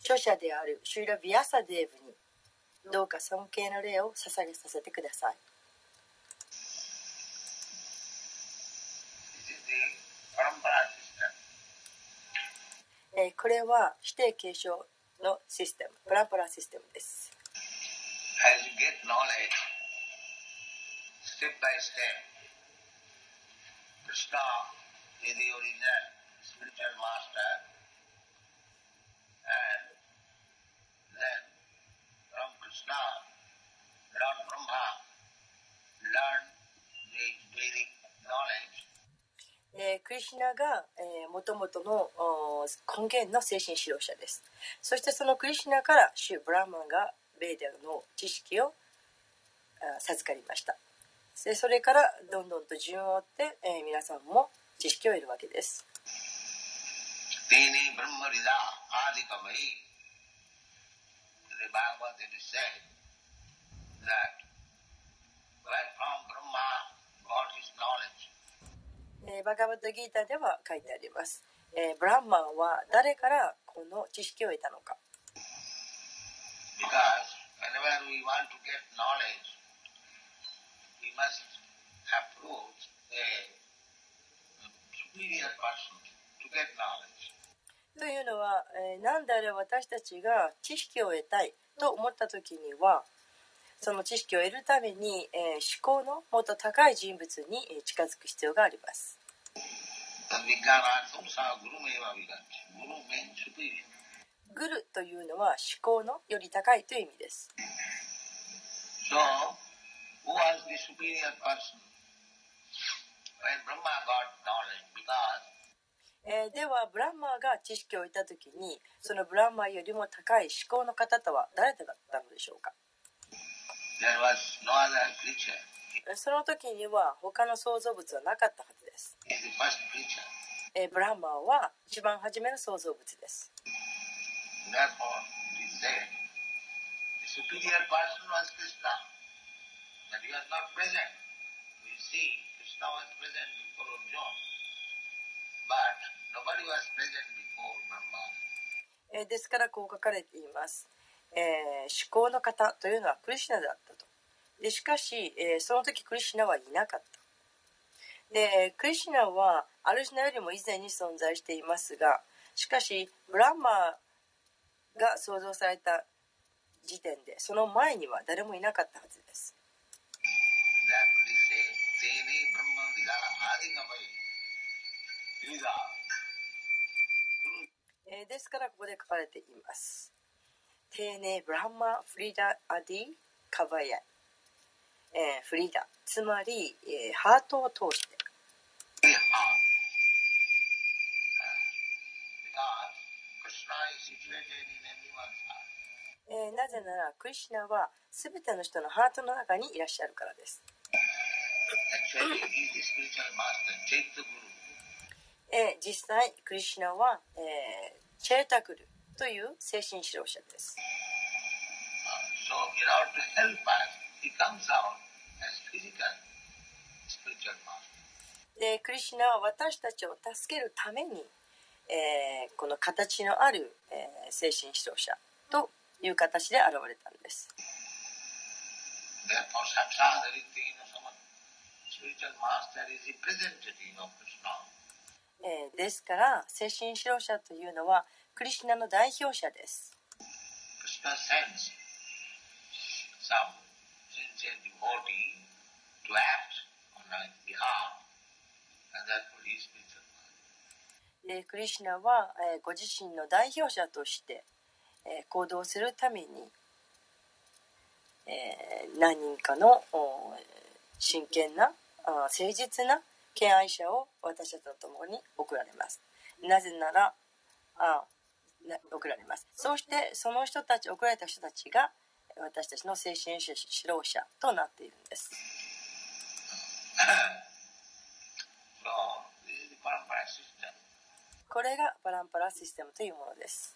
Speaker 8: 著者である。シューラ・ビアサデーブに。どうか尊敬の礼を捧げさせてください
Speaker 6: This is the parampara system.
Speaker 8: えーこれは否定継承のシステムプランプラシステムです
Speaker 6: As you get knowledge, step by step, Krishna is the original spiritual master, and then from Krishna, Lord Brahma learned the Vedic knowledge
Speaker 8: えークリシナが、えー、元々の根源の精神指導者です。そしてそのクリシナからシュブラーマンがベーダの知識を授かりました。でそれからどんどんと順を追って、えー皆さんも知識を得るわけです。
Speaker 6: That right from Brahma got his knowledge.
Speaker 8: えーバガバッドギータでは書いてあります、えーブランマンは誰からこの知識を得たのか
Speaker 6: ？Because whenever we want to get knowledge, we must approach a superior person to get knowledge.
Speaker 8: というのは、えーなんであれ私たちが知識を得たいと思った時にはその知識を得るために、えー思考のもっと高い人物にえー近づく必要があります。グルというのは思考のより高いという意味です。
Speaker 6: So, who was the superior person? When Brahma got knowledge? Because
Speaker 8: えーではブランマーが知識を得た時にそのブランマーよりも高い思考の方とは誰だったのでしょうか
Speaker 6: ？There was no other creature.
Speaker 8: えーその時には他の創造物はなかったはずブランマーは一番初めの創造物です。ですからこう書かれています。思考の方というのはクリシナだったと。しかし、その時クリシナはいなかった。でクリシュナはアルシュナよりも以前に存在していますがしかしブランマーが創造された時点でその前には誰もいなかったはずですえーですからここで書かれています。丁寧ブランマフリーダアディカバヤ、えー、フリーダつまり、えー、ハートを通して。えー、なぜならクリシナは全ての人のハートの中にいらっしゃるからです。えー、実際クリシナは、えー、チェータクルという精神指導者です。でクリシナは私たちを助けるために、えー、この形のある、えー、精神指導者という形で現れたんです。ですから精神指導者というのはクリシナの代表者です。
Speaker 6: To act on behalf
Speaker 8: でクリシュナは、えーご自身の代表者として、えー行動するために、えー何人かのお真剣なあ誠実な敬愛者を私たちと共に送られます。なぜならあな送られます。そうしてその人たち送られた人たちが私たちの精神指導者となっているんです
Speaker 6: So this is the parampara system.
Speaker 8: これがパランパラシステムというものです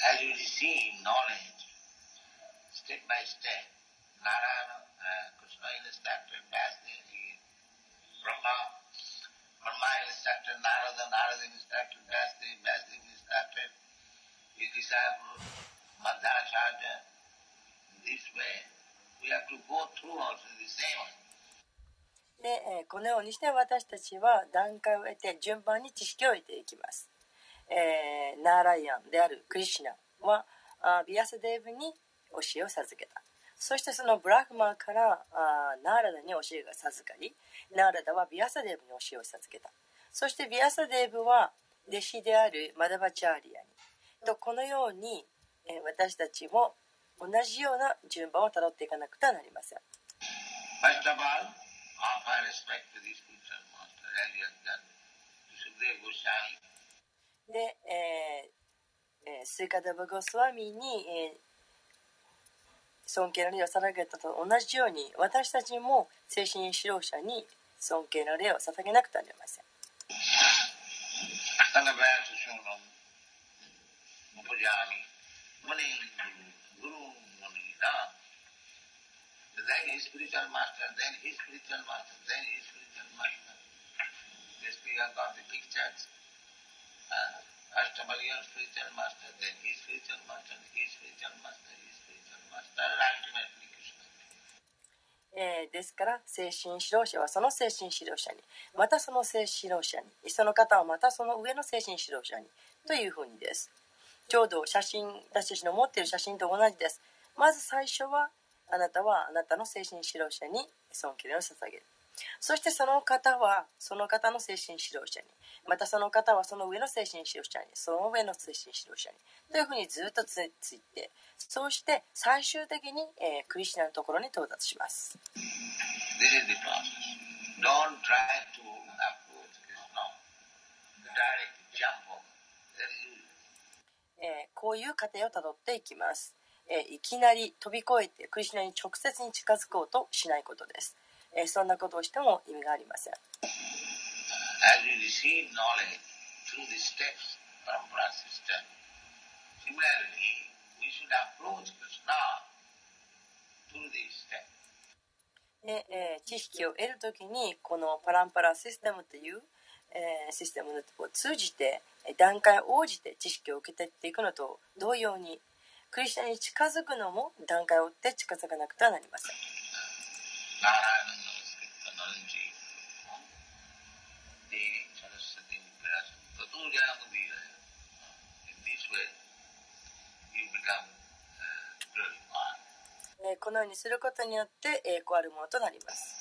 Speaker 6: As you receive knowledge, step by step, Narayana, uh, Krishna instructed Vyasdev, Brahma, Brahma instructed Narada, Narada instructed Vyasdev, Vyasdev instructed his disciple, Madhacharya. This way, we have to go through also the same way.
Speaker 8: で、このようにして私たちは段階を得て順番に知識を得ていきます、えーナーライアンであるクリシュナはあビアサデーブに教えを授けた。そしてそのブラフマーからあナーラダに教えが授かりナーラダはビアサデーブに教えを授けた。そしてビアサデーブは弟子であるマダバチャーリアに。とこのように、え私たちも同じような順番をたどっていかなくてはなりません。で、えーえー、スイカダブゴスワミに、えー、尊敬の礼を捧げたと同じように私たちも精神指導者に尊敬の礼を捧げなくてはなりません。
Speaker 6: Then his spiritual master, then his spiritual master, then his spiritual master. This we have got the pictures. Uh, first of all, your spiritual master, then his spiritual master, his spiritual master, his spiritual master, and ultimately Krishna.
Speaker 8: えーですから精神指導者はその精神指導者にまたその精神指導者にその方はまたその上の精神指導者にというふうにですちょうど写真私たちの持っている写真と同じですまず最初はあなたはあなたの精神指導者に尊敬を捧げる。そしてその方はその方の精神指導者に。またその方はその上の精神指導者に。その上の精神指導者に。というふうにずっとつついてそうして最終的に、えークリスチャンのところに到達します.えーこういう過程をたどっていきます、えーいきなり飛び越えてクリシュナに直接に近づこうとしないことです、えーそんなことをしても意味がありません
Speaker 6: As we receive knowledge through the steps, parampara system, similarly, we should approach Krishna through these steps.
Speaker 8: で、えー知識を得るときにこのパランパラシステムという、えーシステムを通じてえー段階を応じて知識を受けていっていくのと同様にクリスチャンに近づくのも段階を追って近づかなくてはなりません。このようにすることによって栄光あるものとなります。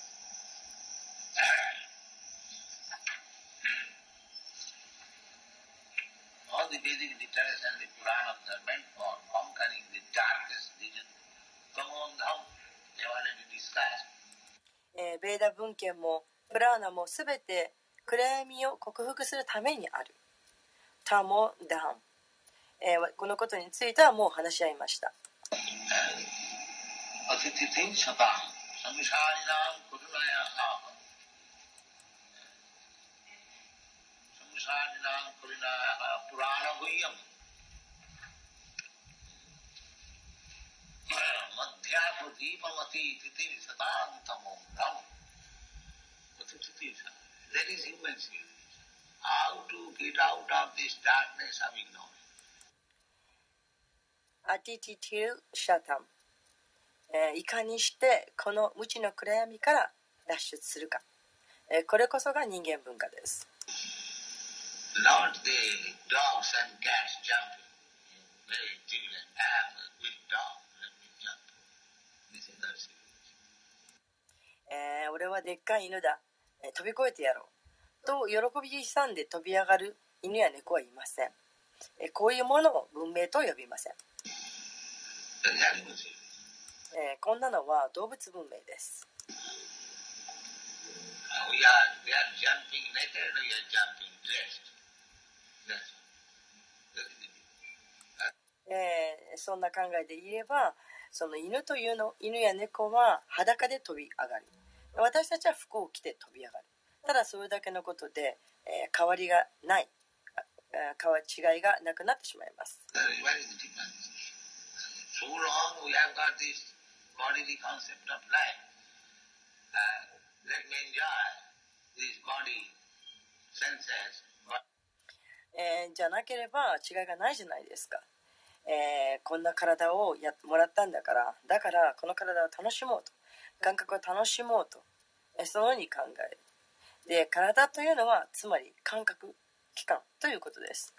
Speaker 8: ベーダ文献もプラーナもすべて暗闇を克服するためにある。タモダン、えーこのことについてはもう話し合いました。
Speaker 6: Atitithim Satam, Samsarinam Kurunaya Satam. That is human civilization. How to get out of this darkness of ignorance.
Speaker 8: アティティティル・シャタム、えーいかにしてこの無知の暗闇から脱出するか、えーこれこそが人間文化です
Speaker 6: Not the dogs and cats jumping. Very vigilant. I am a big dog. Let me jump. This is not
Speaker 8: 俺はでっかい犬だ、えー飛び越えてやろう。と喜び悲惨で飛び上がる。犬や猫はいません。こういうものを文明と呼びません。こんなのは動物文明です。そんな考えでいえばその犬というの犬や猫は裸で飛び上がる私たちは服を着て飛び上がる。ただそれだけのことで、えー変わりがない。変わ違いがなくなってしまいます.
Speaker 6: Uh,
Speaker 8: えーじゃなければ違いがないじゃないですか、えーこんな体をやもらったんだからだからこの体を楽しもうと感覚を楽しもうと。そのように考える。で体というのはつまり感覚器官。ということです。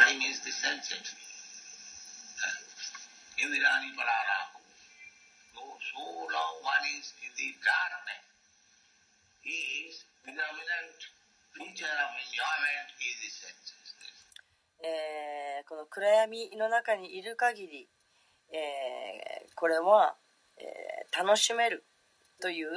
Speaker 8: この暗闇の中にいる限り、えー、これは、えー、楽しめる。という、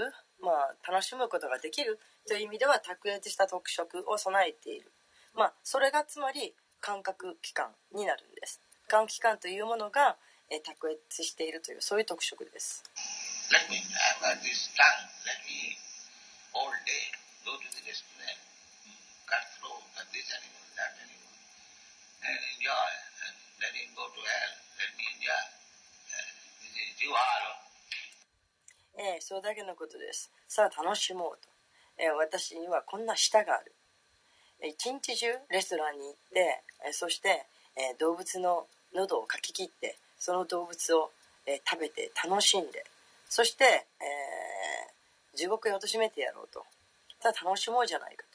Speaker 8: まあ、楽しむことができるという意味では卓越した特色を備えている、まあ、それがつまり感覚器官になるんです感器官というものが、えー卓越しているというそういう特色です
Speaker 6: Let me have uh, this tongue. Let me all day go to the restaurant, cut throat of this animal, that animal, and enjoy. And let him go to hell. Let me enjoy. Uh, this is Jivalo.
Speaker 8: えーそれだけのことです。さあ楽しもうと。えー私にはこんな舌がある。えー一日中レストランに行って、えーそして、えー動物の喉をかき切って、その動物を、えー食べて楽しんで、そして、えー地獄へ貶めてやろうと。ただ楽しもうじゃないかと。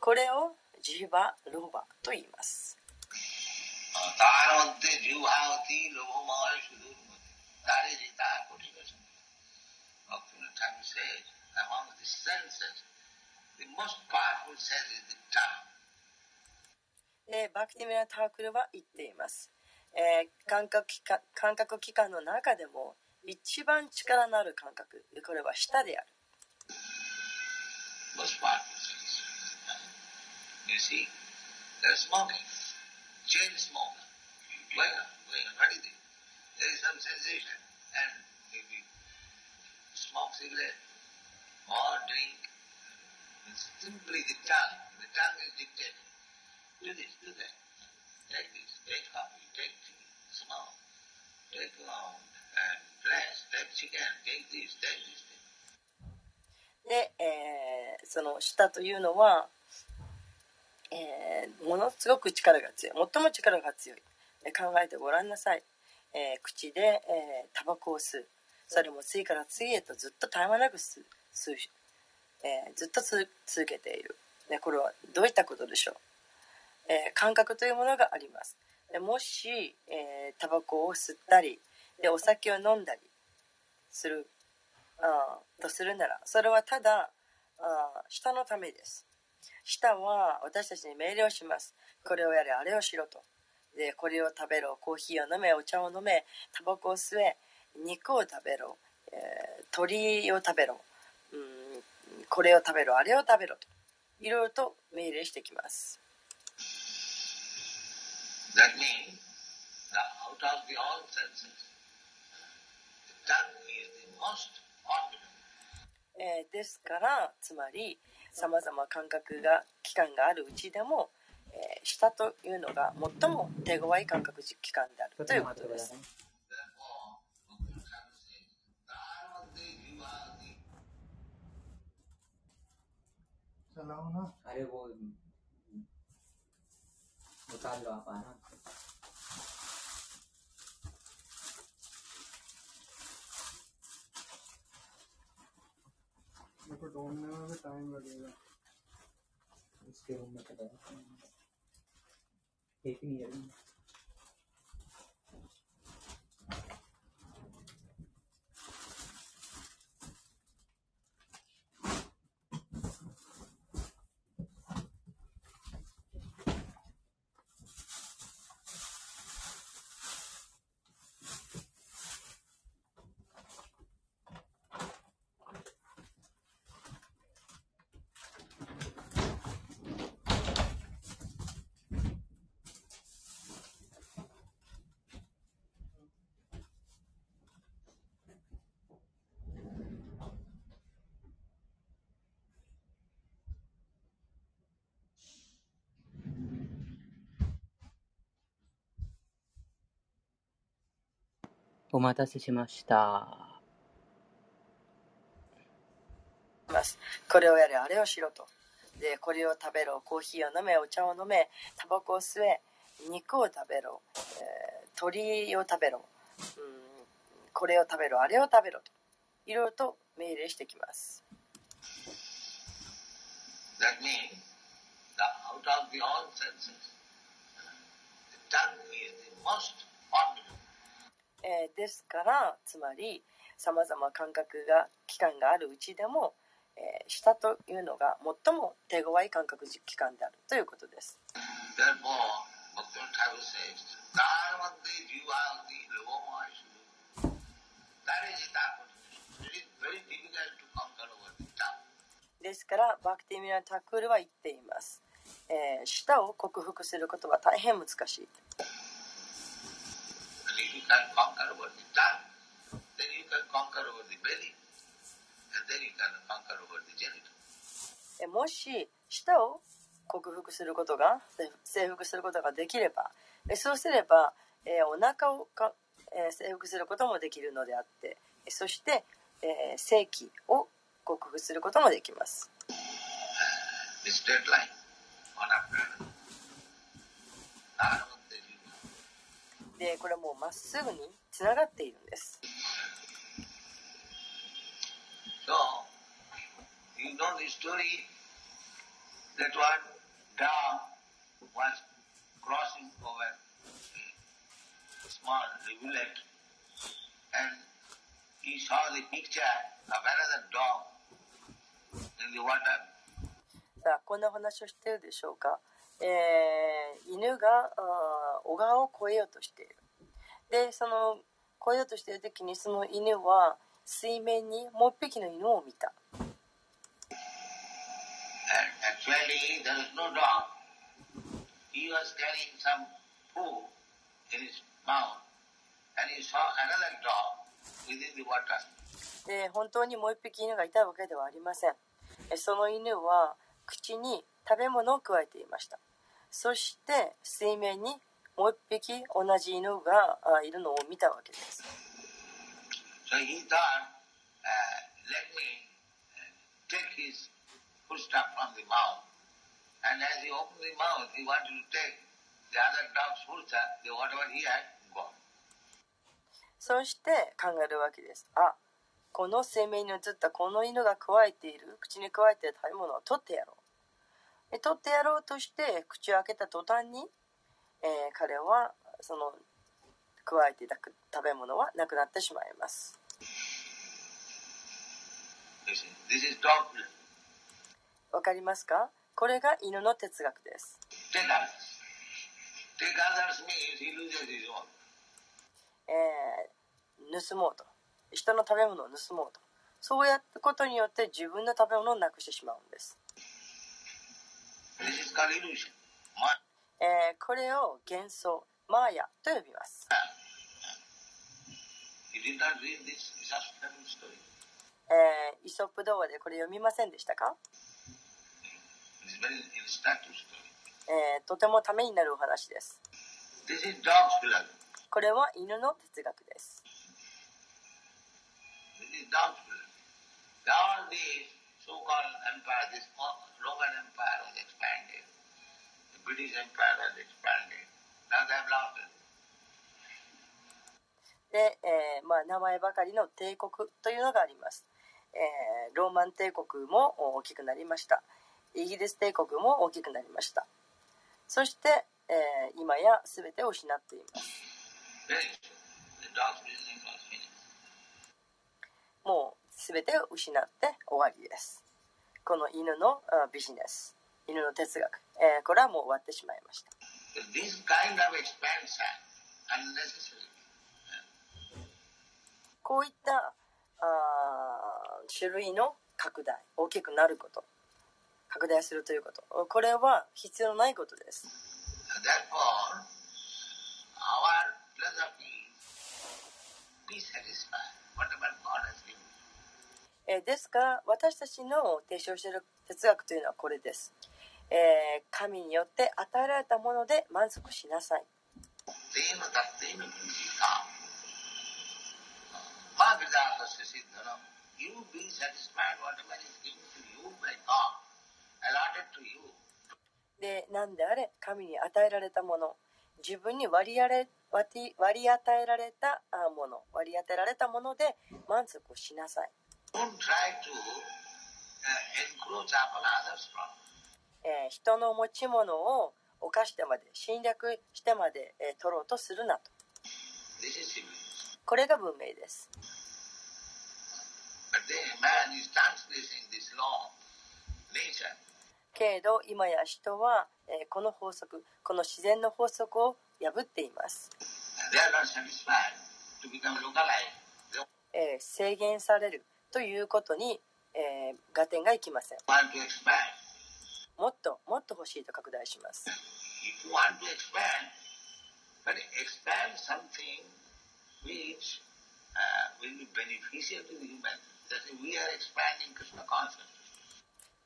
Speaker 8: これをジーバ・ロバと言います。
Speaker 6: তারমধ্যে জিহ্বাবতী লোভময় সুদূরমতি তারে যে তার stage among the senses, the most powerful sense is the tongue.
Speaker 8: で、バクティミラ・タークルは言っています。えー、感覚器官感覚器官の中でも一番力のある感覚、これは舌である。
Speaker 6: Most powerful sense. You see, they're smoking, chain smoke, going on, going on, what is it? There is some sensation, and maybe smoke cigarette. Or drink, it's simply the tongue. The tongue is dictating. Do this, do that. Take this, take coffee, take tea, smoke, take round, and flesh, take chicken, take this, take this.
Speaker 8: で、えーその舌というのは、えーものすごく力が強い最も力が強いえ考えてごらんなさい、えー口で、えータバコを吸うそれも次から次へとずっと絶え間なく吸う吸う、えーずっとつ続けている、ね、これはどういったことでしょう、えー感覚というものがあります。でもし、えータバコを吸ったりでお酒を飲んだりするあとするならそれはただあ舌のためです。舌は私たちに命令をします。これをやれあれをしろと。でこれを食べろ。コーヒーを飲めお茶を飲めタバコを吸え肉を食べろ、えー鳥を食べろ。これを食べろあれを食べろといろいろと命令してきます
Speaker 6: That means that out of the all senses, the tongue is the most ordinary.
Speaker 8: えーですからつまりさまざま感覚が器官があるうちでも、えー舌というのが最も手強い感覚器官であるということです。
Speaker 5: चलाओ ना।
Speaker 2: अरे वो निकाल लो आप आना।
Speaker 5: मेरे ढूँढने में भी टाइम लगेगा।
Speaker 2: इसके रूम में है एक नहीं お待たせしました。
Speaker 8: ます。これをやれ、あれをしろと。で、これを食べろ、コーヒーを飲め、お茶を飲め、タバコを吸え、肉を食べろ、えー鳥を食べろ、うん、これを食べろ、あれを食べろと。いろいろと命令してきます。
Speaker 6: That means that out of the all senses, the tongue is the most.
Speaker 8: え、ですからつまりさまざま感覚が期間があるうちでも、え、下というのが最も手強い感覚実期間であるということです。ですからバクティミラ・タクールは言っています。え、舌を克服することは大変難しい。
Speaker 6: Can conquer over the tongue, then you can conquer over the belly, and then you can conquer over the genital.
Speaker 8: えーもし、舌を克服することが、せ征服することができれば、えーそうすれば、えーお腹をか、えー征服することもできるのであって、えーそして、えー性器を克服することもできます。
Speaker 6: The straight line, one after another.
Speaker 8: でこれもうまっすぐにつながっているんです。さあこんな話をしてるでしょうか。えー、犬があ小川を越えようとしている。でその越えようとしている時にその犬は水面にもう一匹の犬を見た。で本当にもう一匹犬がいたわけではありません。その犬は口に食べ物を加えていましたそして水面にもう一匹同じ犬があいるのを見たわけです
Speaker 6: So he thought, uh, let me uh, take his foodstuff from the mouth. And as he opened the mouth, he wanted to take the other dog's the whatever he had, gone.
Speaker 8: そして考えるわけです。あ、この水面に映ったこの犬が加えている、口に加えている食べ物を取ってやろう。で取ってやろうとして口を開けた途端に、えー彼はその加えていた食べ物はなくなってしまいます。わかりますか？これが犬の哲学です。えー盗もうと。人の食べ物を盗もうと。そうやったことによって自分の食べ物をなくしてしまうんです。
Speaker 6: This is called illusion. Ma-
Speaker 8: え、これを幻想マーヤと呼びます。え、イソップ童話でこれ読みませんでしたか、え、とてもためになるお話です。これは犬の哲学です。
Speaker 6: So-called empires, this Roman Empire was expanded. The British Empire was expanded. Now they have lost it.
Speaker 8: で、えーまあ、名前ばかりの帝国というのがあります。えーローマン帝国も大きくなりました。イギリス帝国も大きくなりました。そして、えー今や全てを失っています。もう全てを失って終わりです。この犬のあビジネス、犬の哲学、えーこれはもう終わってしまいました。
Speaker 6: So this kind of expansion, unnecessary.
Speaker 8: こういったあー種類の拡大、大きくなること、拡大するということ、これは必要のないことです。
Speaker 6: Therefore, our philosophy, be satisfied, whatever God has given.
Speaker 8: えーですから、私たちの提唱している哲学というのはこれです。えー神によって与えられたもので満足しなさい。
Speaker 6: Tena tattena kinsita. Mahagridhakasya siddhanam. You being satisfied whatever is given to you by God, allotted to you.
Speaker 8: で何であれ神に与えられたもの自分に割りあれ割り与えられたあもの割り当てられたもので満足をしなさい、人の持ち物を犯してまで侵略してまで取ろうとするなと。これが文明です。けれど今や人はこの法則この自然の法則を破っています。制限される。ということに、えー、合点がいきません。もっともっと欲しいと拡大します。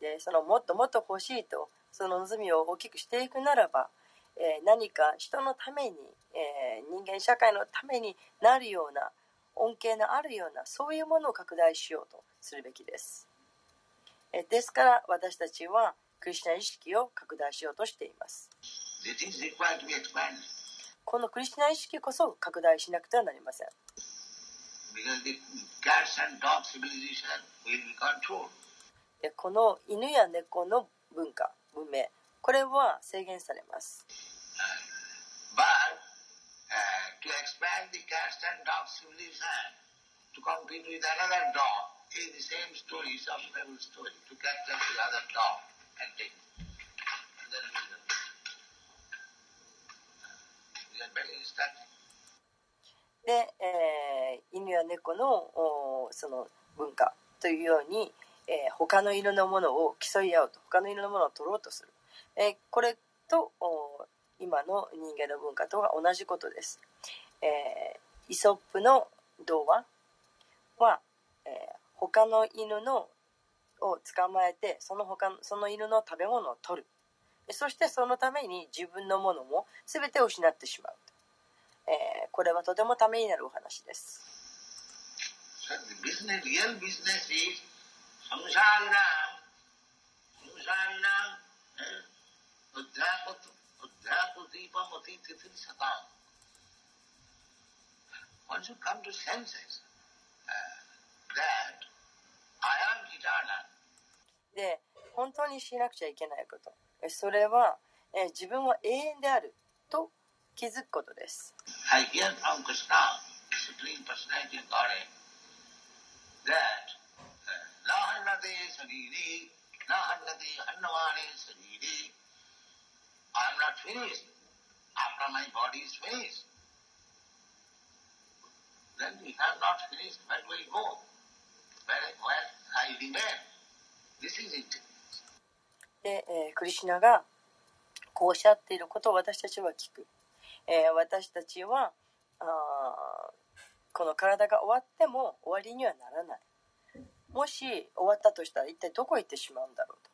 Speaker 8: でそのもっともっと欲しいとその望みを大きくしていくならば、えー、何か人のために、えー、人間社会のためになるような恩恵のあるようなそういうものを拡大しようとするべきです、えですから私たちはクリスチャン意識を拡大しようとしています。このクリスチャン意識こそ拡大しなくてはなりません。
Speaker 6: will be
Speaker 8: この犬や猫の文化文明これは制限されます。
Speaker 6: To expand the cats and dog civilization, to compete with another dog, is the same story, some fable story, to capture the other dog and take it. And then we are, we are very instructive.
Speaker 8: で、えー犬や猫のおその文化というように、えー他の犬のものを競い合うと他の犬のものを取ろうとする、えーこれとお今の人間の文化とは同じことです、えー、イソップの童話は、えー、他の犬のを捕まえてその,他その犬の食べ物を取るそしてそのために自分のものも全て失ってしまう、えー、これはとてもためになるお話です
Speaker 6: サムジャンラ。サム Thank you. One should come to senses uh, that I am eternal.
Speaker 8: で、本当にしなくちゃいけないこと。えそれは、えー自分は永遠であると気づくことです。
Speaker 6: I hear from Krishna, Supreme Personality of Godhead, that uh, Nahannate Sariri, Nahannate Hannavane Sariri, I am not finished. After my body is finished. Then I am not finished, where go? Where, where I remain? This is it.
Speaker 8: で、えークリシュナがこうおっしゃっていることを私たちは聞く。えー私たちはあーこの体が終わっても終わりにはならない。もし終わったとしたら一体どこへ行ってしまうんだろうと。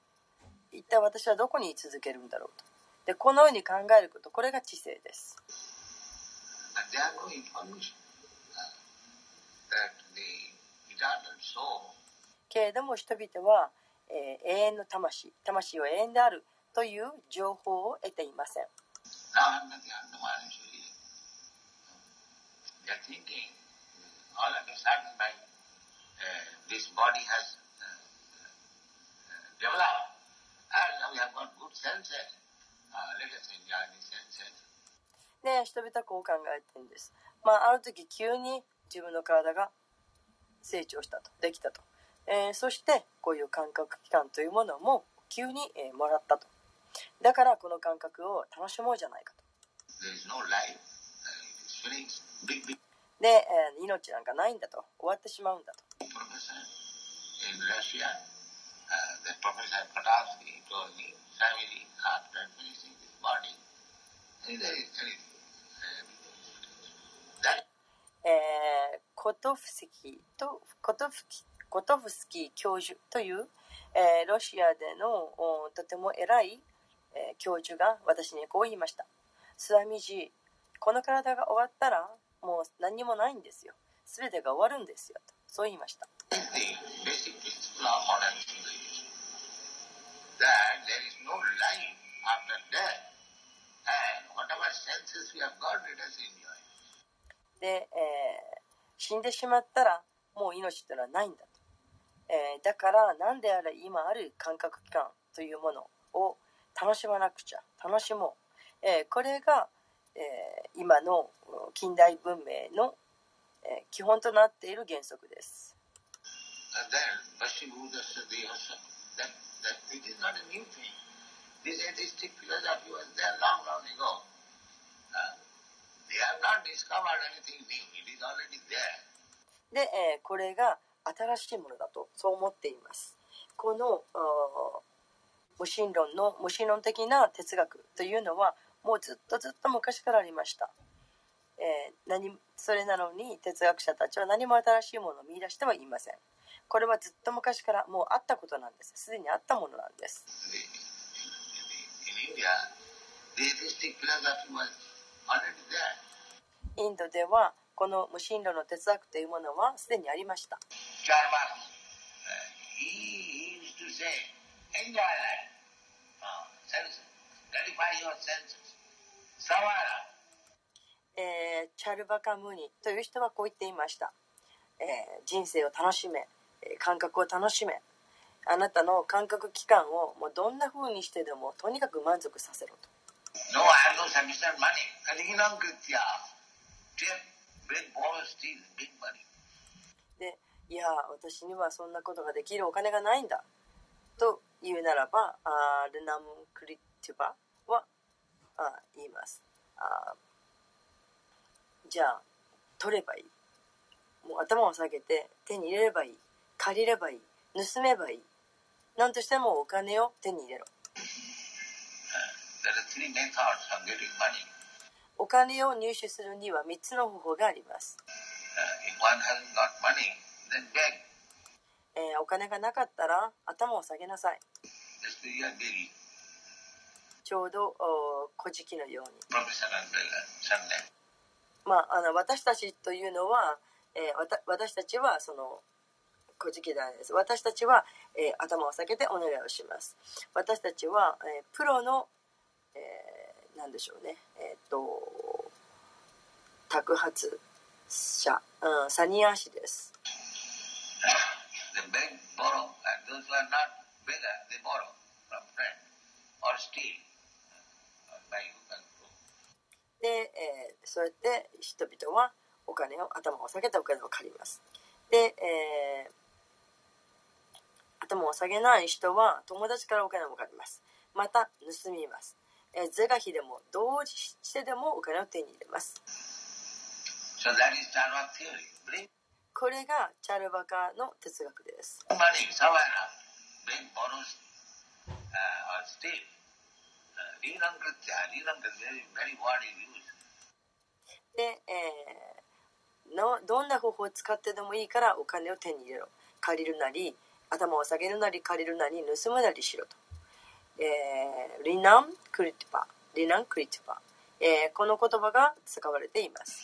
Speaker 8: 一体私はどこに居続けるんだろうと。で、このように考えること、これが知性です。
Speaker 6: But they have no information uh, that the eternal soul
Speaker 8: けれども人々は、永遠の魂魂は永遠であるという情報を得ていません。で人々はこう考えているんです、まあ、ある時急に自分の体が成長したと、できたと。えーそして、こういう感覚器官というものも急に、えーもらったと。だから、この感覚を楽しもうじゃないかと。
Speaker 6: No. Uh. Big, big
Speaker 8: で、えー命なんかないんだと。終わってしまうんだと。
Speaker 6: Russia, uh, the professor Patarsky told me, family after finishing this body, and there is anything. Uh, that
Speaker 8: コトフスキー教授という、えー、ロシアでのおとても偉い、えー、教授が私にこう言いました。スワミジこの体が終わったらもう何もないんですよ。すべてが終わるんですよ。そう言いました。で、え、死んでしまったらもう命というのはないんだと、え、だから何であれ今ある感覚器官というものを楽しまなくちゃ楽しもう、え、これが、え、今の近代文明の、え、基本となっている原則です。で、えーこれが新しいものだとそう思っています。この無神論の無神論的な哲学というのはもうずっとずっと昔からありました、えー何それなのに哲学者たちは何も新しいものを見出してはいません。これはずっと昔からもうあったことなんです。すでにあったものなんですインドではこの無神論の哲学というものはすでにありました。
Speaker 6: uh. Uh,
Speaker 8: チャルバカムニという人はこう言っていました、えー人生を楽しめえー感覚を楽しめ。あなたの感覚器官をもうどんな風にしてでもとにかく満足させろと。
Speaker 6: No,
Speaker 8: でいや私にはそんなことができるお金がないんだ。と言うならばあールナムクリティバはあー言います。あーじゃあ取ればいい。もう頭を下げて手に入れればいい。借りればいい。盗めばいい。何としてもお金を手に入れろ。
Speaker 6: There are three methods of getting money.
Speaker 8: お金を入手するには3つの方法があります、
Speaker 6: Uh.
Speaker 8: えーお金がなかったら頭を下げなさい.ちょうどお古事記のように.まあ、あの私たちというのは、えーわた私たちはその古事記団です私たちは、えー頭を下げてお願いをします私たちは、えープロの、えー何でしょうねえっ、と宅発車、サニア市です。で、え、そうやって人々はお金を頭を下げたお金を借ります。で、えー、頭を下げない人は友達からお金を借ります。また盗みます。是が非でも同時してでもお金を手に入れます。これがチャルバカの哲学です。で、えーの、どんな方法を使ってでもいいからお金を手に入れろ。借りるなり、頭を下げるなり、借りるなり、盗むなりしろと。えーリナンクリティパリナンクリティパ、えーこの言葉が使われています.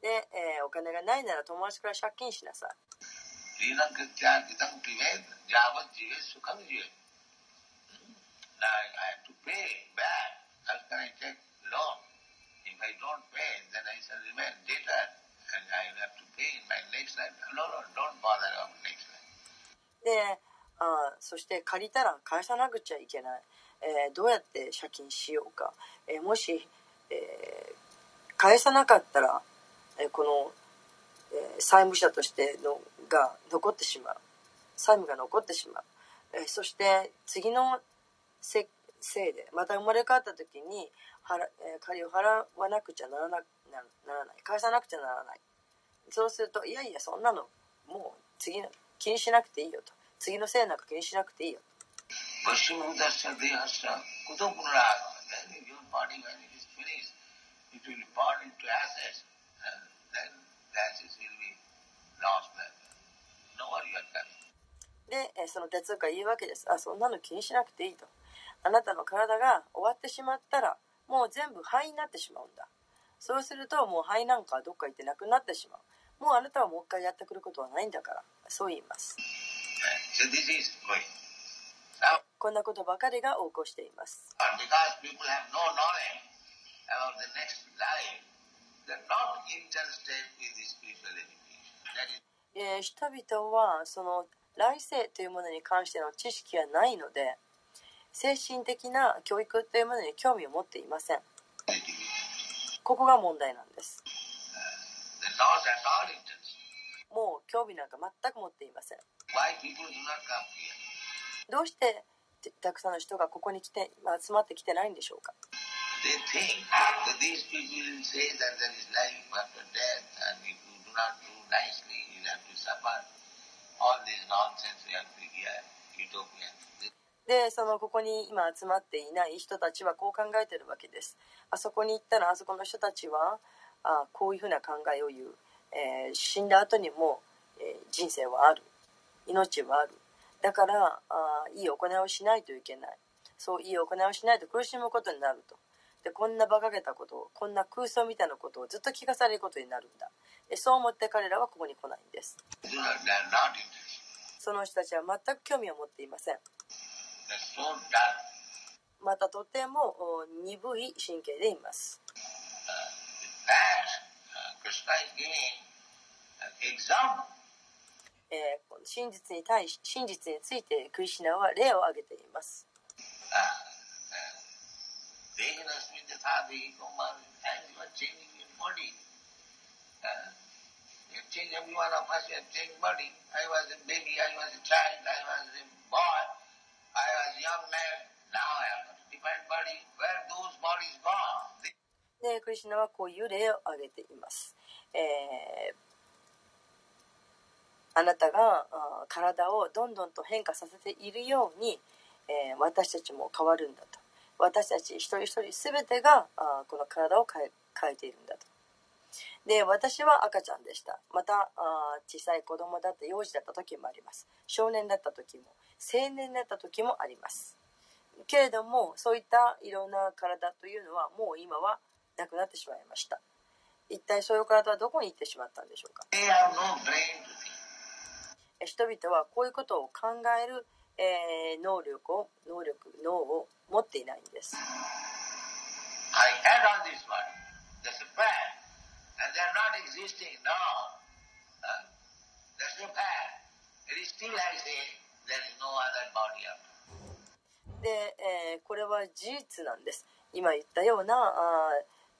Speaker 8: で、えーお金がないなら友達から借金しなさい.
Speaker 6: Hmm? Now I have to pay back. How can I take loan? If I don't pay, then I shall remain debtor. And I will have to pay in my next life. No, no, don't bother about next life.
Speaker 8: であそして借りたら返さなくちゃいけない、えーどうやって借金しようか、えーもし、えー返さなかったら、えーこの、えー債務者としてのが残ってしまう債務が残ってしまう、えーそして次のせせいでまた生まれ変わった時に払、えー借りを払わなくちゃならなくな,らない。返さなくてならない。そうするといやいやそんなのもう次の気にしなくていいよと。次のせいなんか気にしなくていいよ
Speaker 6: と。
Speaker 8: でその哲学が言うわけです。あそんなの気にしなくていいと。あなたの体が終わってしまったらもう全部灰になってしまうんだ。そうするともう灰なんかどっか行ってなくなってしまう。もうあなたはもう一回やってくることはないんだから。そう言います。
Speaker 6: So
Speaker 8: こんなことばかりが横行しています。人々はその来世というものに関しての知識がないので精神的な教育というものに興味を持っていません.ここが問題なんです.もう興味なんか全く持っていません?どうしてたくさんの人がここに来て集まってきてないんでしょうか？でそのここに今集まっていない人たちはこう考えてるわけです。あそこに行ったらあそこの人たちはあこういうふうな考えを言う、えー死んだ後にも、えー人生はある。命はある。だからあいい行いをしないといけない。そういい行いをしないと苦しむことになると。でこんな馬鹿げたことをこんな空想みたいなことをずっと聞かされることになるんだ。でそう思って彼らはここに来ないんです.その人たちは全く興味を持っていません.またとても鈍い神経でいます。えー真実に対し真実についてクリシナは例を挙げています。
Speaker 6: Vegas with the father, you are changing your body. You change every one of us, you have changed body. I was a baby, I was a child, I was a boy,
Speaker 8: で、クリシナはこういう例を挙げています。えーあなたが体をどんどんと変化させているように、えー私たちも変わるんだと。私たち一人一人全てがこの体を変え変えているんだと。で、私は赤ちゃんでした。また、あー小さい子供だった、幼児だった時もあります。少年だった時も、青年だった時もあります。けれども、そういったいろんな体というのは、もう今はなくなってしまいました。一体そういう体はどこに行ってしまったんでしょうか？人々はこういうことを考える、えー能力を、能力、脳を持っていないんです。
Speaker 6: I had all this body. That's a fact. And they're not existing now. Uh, That's a fact. It is still I say there is no other body after.
Speaker 8: で、えーこれは事実なんです。今言ったようなあ、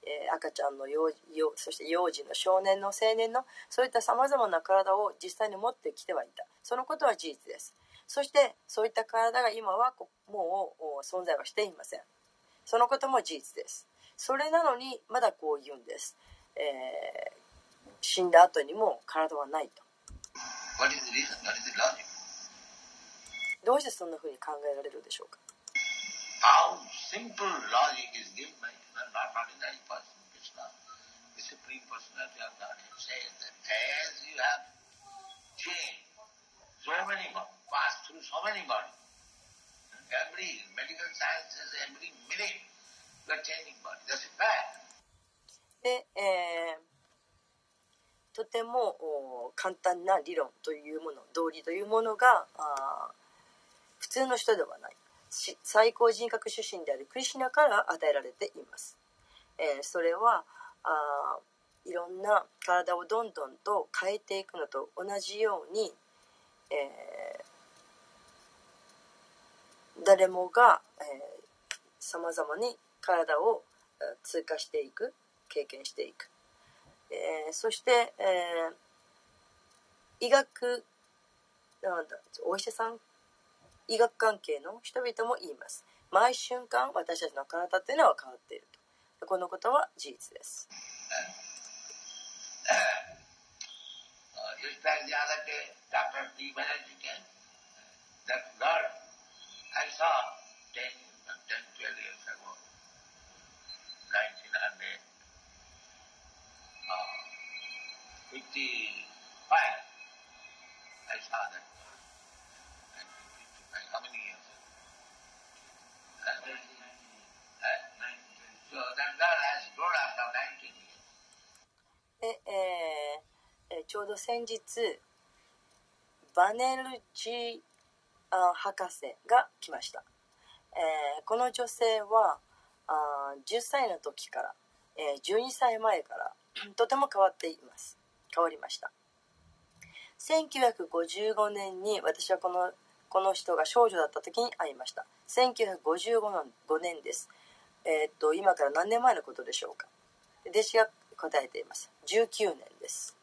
Speaker 8: えー赤ちゃんの幼幼そして幼児の少年の青年のそういったさまざまな体を実際に持ってきてはいたそのことは事実ですそしてそういった体が今はこもう存在はしていませんそのことも事実ですそれなのにまだこう言うんです、えー死んだ後にも体はないと?どうしてそんな風に考えられるでしょうか？で、えーとても簡単な理論というもの道理というものが普通の人ではない。最高人格出身であるクリシナから与えられています、えーそれはあいろんな体をどんどんと変えていくのと同じように、えー誰もがさまざまに体を通過していく。経験していく、えーそして、えー医学なんだお医者さん医学関係の人々も言います毎瞬間私たちの体っていうのは変わっているとこのことは事実です
Speaker 6: I saw 10, 10 12 years ago, 19 55. I saw that. And 55. How many years? That was, uh, so
Speaker 8: that girl has grown up now 19 years. え、えー、ちょうど先日、バネルジあ博士が来ました、えー、この女性はあ10歳の時から、えー、12歳前からとても変わっています変りました。1955年に私はこの,この人が少女だった時に会いました。1955年です。え、っと今から何年前のことでしょうか。弟子が答えています。19年です。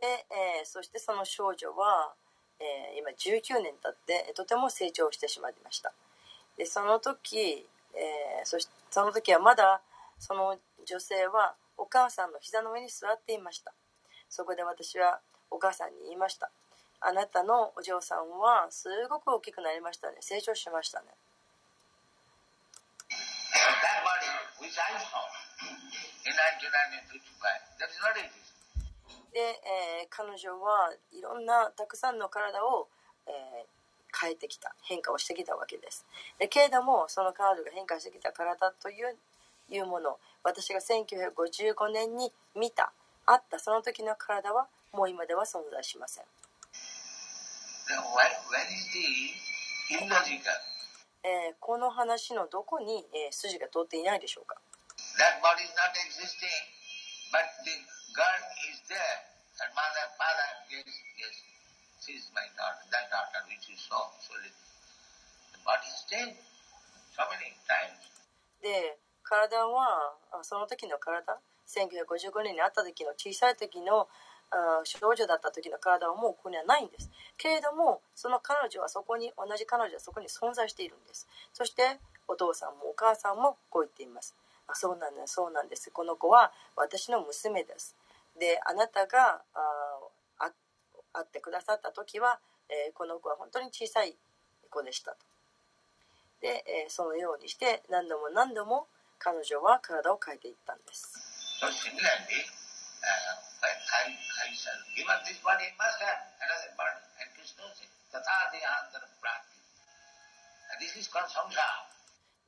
Speaker 8: で、えーそしてその少女は、えー今19年経ってとても成長してしまいました。でその時、えーそしその時はまだその女性はお母さんの膝の上に座っていました。そこで私はお母さんに言いました。あなたのお嬢さんはすごく大きくなりましたね。成長しましたね。で、えー彼女はいろんなたくさんの体を、えー変えてきた変化をしてきたわけです。でけれどもその彼女が変化してきた体といういうもの私が1955年に見たあった。その時の体はもう今では存在しません。
Speaker 6: Where, where the illogical?
Speaker 8: えーこの話のどこに、えー筋が通っていないでしょうか？
Speaker 6: girl is there, and mother, mother, yes, yes, she is my daughter,
Speaker 8: で体はその時の体？1955年に会った時の小さい時の少女だった時の体はもうここにはないんです。けれどもその彼女はそこに同じ彼女はそこに存在しているんです。そしてお父さんもお母さんもこう言っています。あそうなんだそうなんです。この子は私の娘です。であなたがあ会ってくださった時は、え、この子は本当に小さい子でしたと。で、え、そのようにして何度も何度も彼女は体を変えていったんです。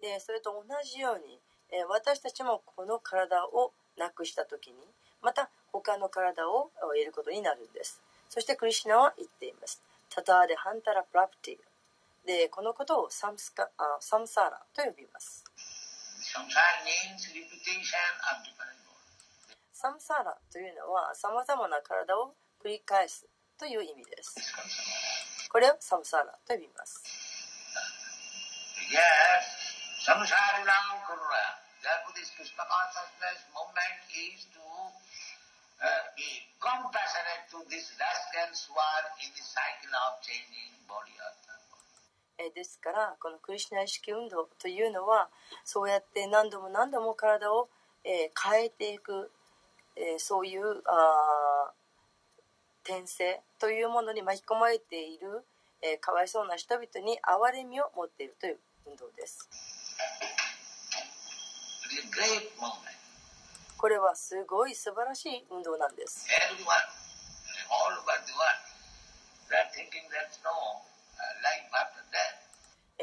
Speaker 8: でそれと同じように、え、私たちもこの体をなくした時にまた他の体を得ることになるんです。そしてクリシナは言っています。で。このことをサムスカ、あ、サムサーラと呼びます。サムサーラというのは、さまざまな体を繰り返すという意味です。これをサムサーラと呼びます。ですからこのクリシュナ意識運動というのはそうやって何度も何度も体を、えー変えていく、えーそういうあー転生というものに巻き込まれている、えーかわいそうな人々に憐れみを持っているという運動です。
Speaker 6: It is a great movement.
Speaker 8: これはすごい素晴らしい運動なんです。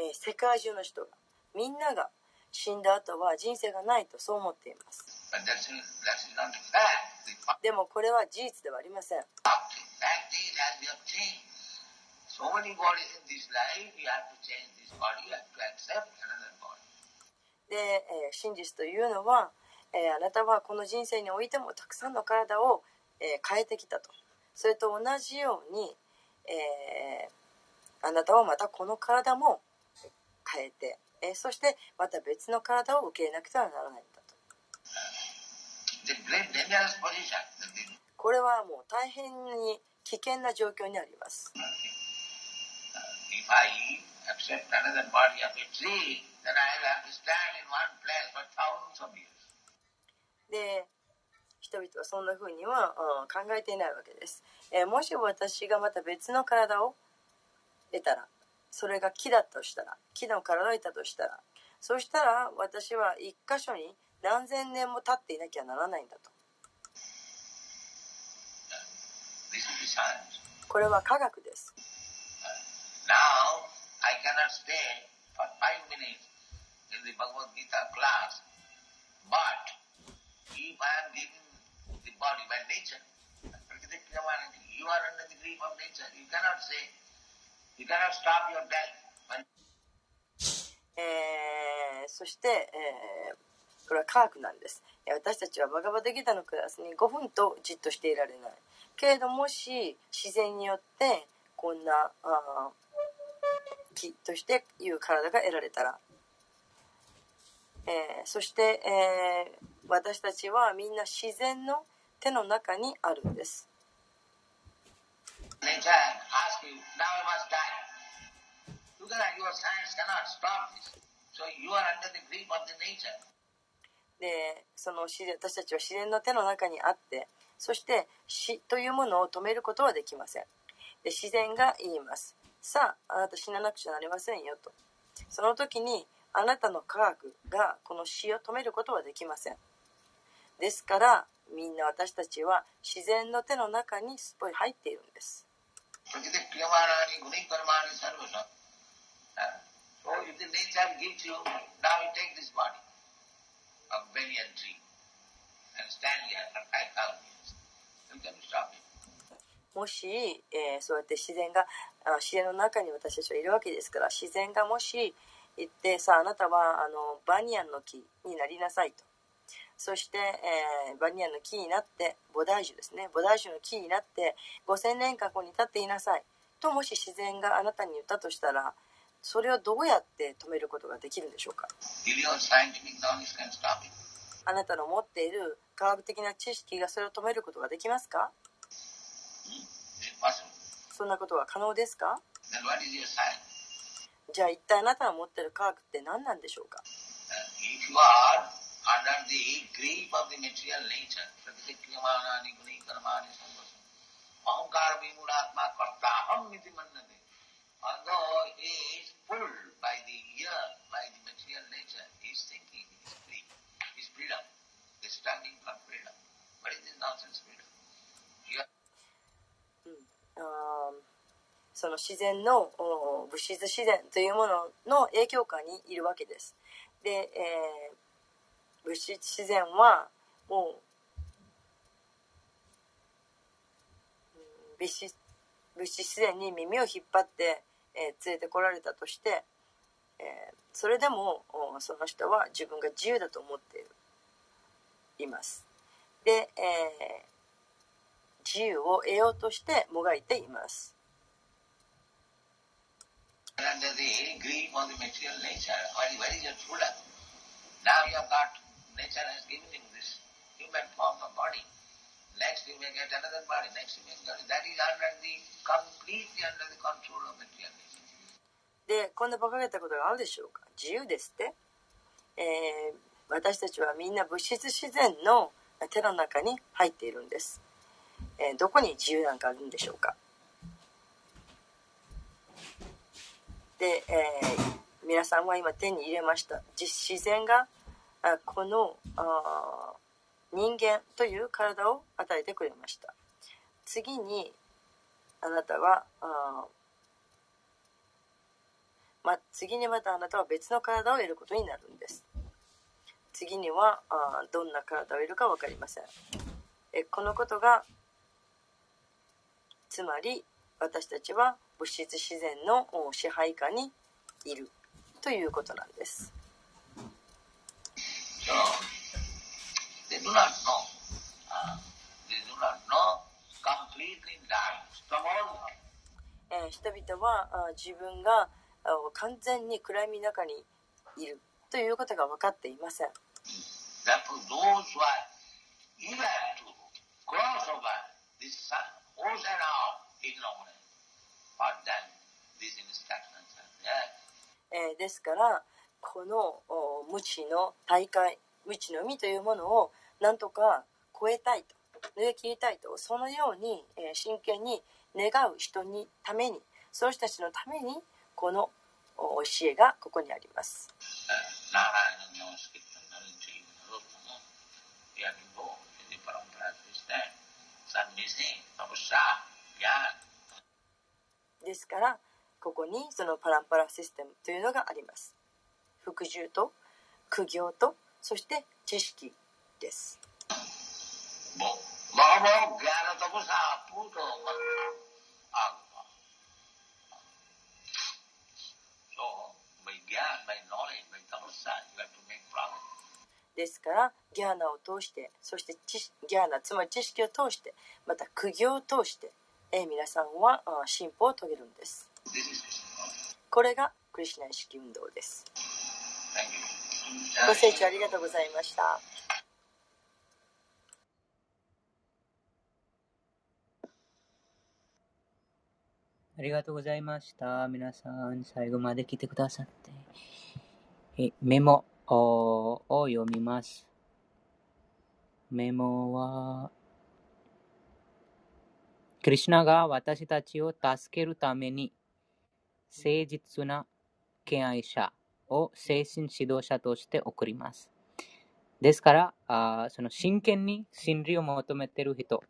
Speaker 8: えー、世界中の人がみんなが死んだ後は人生がないとそう思っています。でもこれは事実ではありません。で、えー、真実というのは。え、あなたはこの人生においてもたくさんの体を、え、変えてきたと。それと同じように、え、あなたはまたこの体も変えて、え、そしてまた別の体を受け入れなくてはならないんだと。これはもう大変に危険な状況にあります。で人々はそんな風には、うん考えていないわけです、えーもし私がまた別の体を得たらそれが木だとしたら木の体を得たとしたらそしたら私は一箇所に何千年も経っていなきゃならないんだとこれは科学です。
Speaker 6: Now, I cannot stay for five minutes in the Bhagavad Gita class, but if I am given the body by nature, Prakriti Kriyamanati, you are under the grip of nature. You cannot say, you cannot stop your death.
Speaker 8: えーそして、えーこれは科学なんです。えー私たちはバガバタギタのクラスに5分とじっとしていられない。けれどもし自然によってこんなあー木としていう体が得られたら、えーそして、えー私たちはみんな自然の手の中にあるんです。
Speaker 6: nature asks you, now you must die. You cannot, your science cannot stop this. So you are under the grip of the nature.
Speaker 8: でその私たちは自然の手の中にあってそして死というものを止めることはできませんで自然が言いますさああなた死ななくちゃなりませんよとその時にあなたの科学がこの死を止めることはできませんですからみんな私たちは自然の手の中にすっぽり入っているんです。もし、そうやって自然があ自然の中に私たちはいるわけですから自然がもし行ってさああなたはあのバニアンの木になりなさいと。そして、えーバニヤンの木になって菩提樹ですね菩提樹の木になって5000年間ここに立っていなさいともし自然があなたに言ったとしたらそれをどうやって止めることができるんでしょうか？あなたの持っている科学的な知識がそれを止めることができますか?そんなことは可能ですか?じゃあ一体あなたが持っている科学って何なんでしょうか？
Speaker 6: Uh, if you are under the grip of the material nature, prakriti kriyamanani guni karmani sarvasam, ahankara vimulatma kartaham iti mannate. Although he is pulled by the ear, by the material nature, he is thinking he is free. He is freedom. He is standing for freedom. What is this nonsense freedom? You are
Speaker 8: あーその自然のお物質自然というものの影響下にいるわけです。で、えー物質自然はもう物質物質自然に耳を引っ張って、えー連れてこられたとして、えーそれでもその人は自分が自由だと思っているいます。で、えー自由を得ようとしてもがいています。
Speaker 6: Nature, nature has given you this human form of body. Next you may get another body, next you may get, that is under the, completely under the control of material nature.
Speaker 8: で、こんな馬鹿げたことがあるでしょうか自由ですって、えー私たちはみんな物質自然の手の中に入っているんです。えーどこに自由なんかあるんでしょうかで、えー皆さんは今手に入れました。実自然があこのあ人間という体を与えてくれました。次にあなたはあま、次にまたあなたは別の体を得ることになるんです。次にはあどんな体を得るか分かりません。えこのことがつまり私たちは物質自然の支配下にいるということなんです。
Speaker 6: よ。で、ドナル
Speaker 8: ド、あ、人々は、自分が完全に暗闇の中にいるということが分かっていません。ですから、このお無知の大会無知の海というものをなんとか超えたいと逃げ切りたいとそのように、えー真剣に願う人にためにその人たちのためにこのお教えがここにあります。
Speaker 6: Uh,
Speaker 8: ですからここにそのパランパラシステムというのがあります服従と苦行とそして知識です。ですからギャーナを通してそしてギャーナつまり知識を通してまた苦行を通して、え皆さんは進歩を遂げるんですこれがクリシナ意識運動です。ご清聴ありがとうございました
Speaker 2: ありがとうございました。皆さん、最後まで来てくださって。えメモを読みます。メモは、クリシュナが私たちを助けるために、誠実な敬愛者を精神指導者として送ります。ですから、あその真剣に真理を求めている人、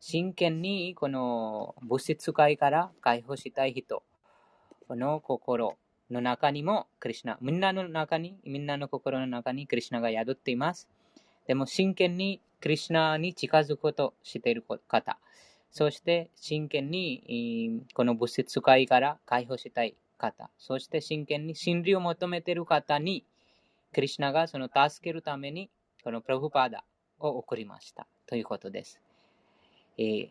Speaker 2: 真剣にこの物質界から解放したい人の心の中にもクリシュナ、みんなの中に、みんなの心の中にクリシュナが宿っています。でも真剣にクリシュナに近づくことしている方、そして真剣にこの物質界から解放したい方、そして真剣に真理を求めている方に、クリシュナがその助けるために、このプラブパーダを送りましたということです。えー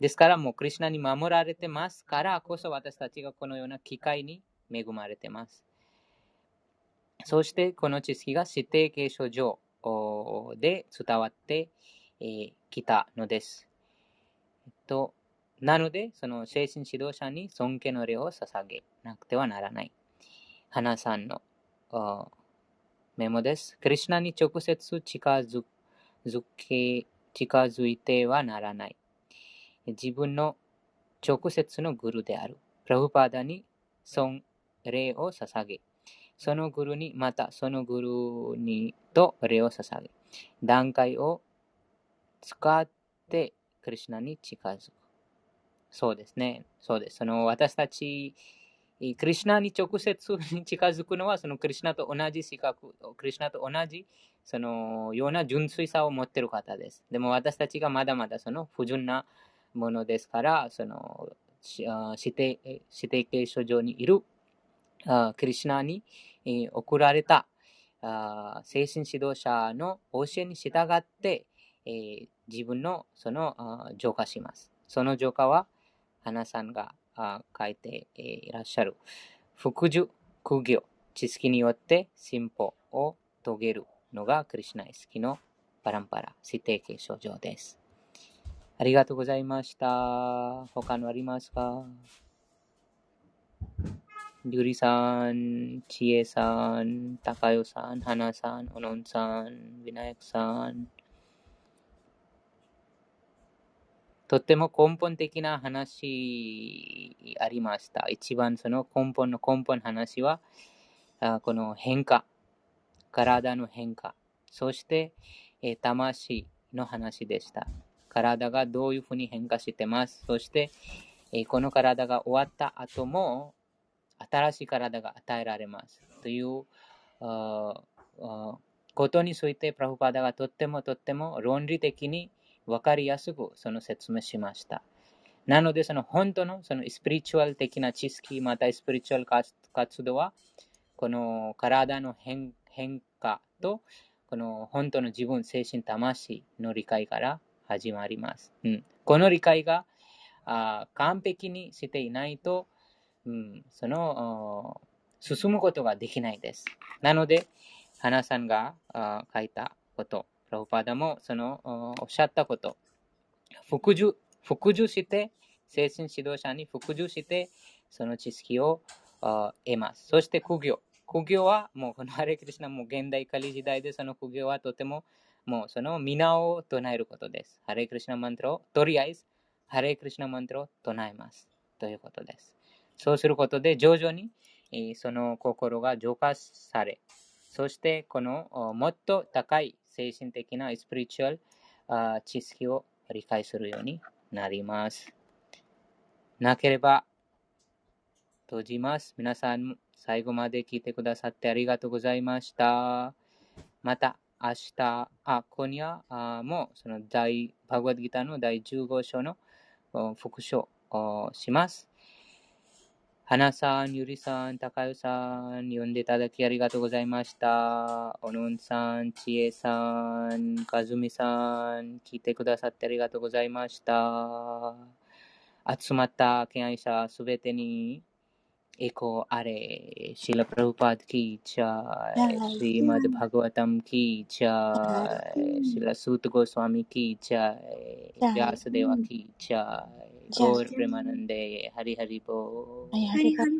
Speaker 2: ですから、もうクリシュナに守られてますからこそ私たちがこのような機会に恵まれてます。そして、この知識が指定継承上で伝わってえーたのです。えっと、なので、その精神指導者に尊敬の礼を捧げなくてはならない。花さんのメモです。クリシュナに直接近づづけ近づいてはならない。自分の直接のグルである。プラブパーダに尊礼を捧げ、そのグルにまたそのグルにと礼を捧げ、段階を使ってクリシュナに近づく。そうですね。そうです。その私たち、クリシュナに直接近づくのは、そのクリシュナと同じ資格、クリシュナと同じそのような純粋さを持っている方です。でも私たちがまだまだその不純なものですから、その指定指定継承上にいるクリシュナに送られた精神指導者の教えに従って、自分のその浄化します。その浄化は、花さんが書いていらっしゃる、福寿、苦行、知識によって進歩を遂げるのがクリシュナイスキのパランパラ、指定継承上です。ありがとうございました。他のありますか？りゅうりさん、ちえさん、たかよさん、はなさん、おのんさん、ビナヤクさん。とっても根本的な話ありました。一番その根本の根本の話は、あこの変化、体の変化、そして、えー魂の話でした。体がどういうふうに変化してます。そして、えーこの体が終わった後も、新しい体が与えられます。ということについて、プラフパダがとってもとっても論理的に分かりやすくその説明しました。なので、その本当のそのスピリチュアル的な知識、またスピリチュアル活動は、この体の変化と、この本当の自分、精神、魂の理解から始まります。うん、この理解があ完璧にしていないと、うん、その進むことができないです。なので、花さんがあ書いたこと、ラブパダもそのおっしゃったこと、服従、服従して、精神指導者に服従して、その知識を得ます。そして苦行。苦行はもうこのハレクリシナも現代カリ時代でその苦行はとてももうその皆を唱えることです。ハレクリシナマントラをとりあえずハレクリシナマントラを唱えます。ということです。そうすることで徐々にその心が浄化され、そしてこのもっと高い精神的なスピリチュアル知識を理解するようになります。なければ閉じます。皆さん、最後まで聞いてくださってありがとうございました。また、明日、あ、今夜あも、その第、バグワッドギターの第15章の復唱をします。花さん、ゆりさん、高代さん、呼んでいただきありがとうございました。おのんさん、ちえさん、かずみさん、聞いてくださってありがとうございました。集まった敬愛者すべてに、栄光あれ、श्रील प्रभुपाद की जय、श्रीमद् भागवतम् की जय、श्रील सूत गोस्वामी की जय、व्यासदेव की जय、गौर प्रेमानन्दे、हरि हरि बोल。
Speaker 1: はい、ありがと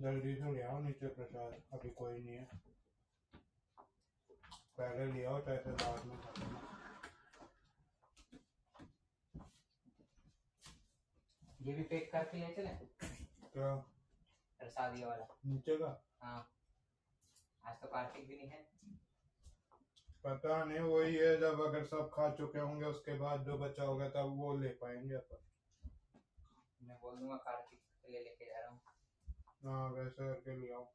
Speaker 9: जल्दी से ले आओ नीचे प्रसाद अभी कोई नहीं है पहले ले आओ चाहे बाद में
Speaker 2: ये भी पैक करके ले चले
Speaker 9: क्या
Speaker 2: प्रसादी वाला
Speaker 9: नीचे का
Speaker 2: हाँ आज तो कार्तिक भी नहीं है
Speaker 9: पता नहीं वही है जब अगर सब खा चुके होंगे उसके बाद जो बचा होगा तब वो ले पाएँगे अपन
Speaker 2: मैं बोल दूँगा कार्तिक लिए लेके जा रहा हूँ
Speaker 9: No, debe ser que liado.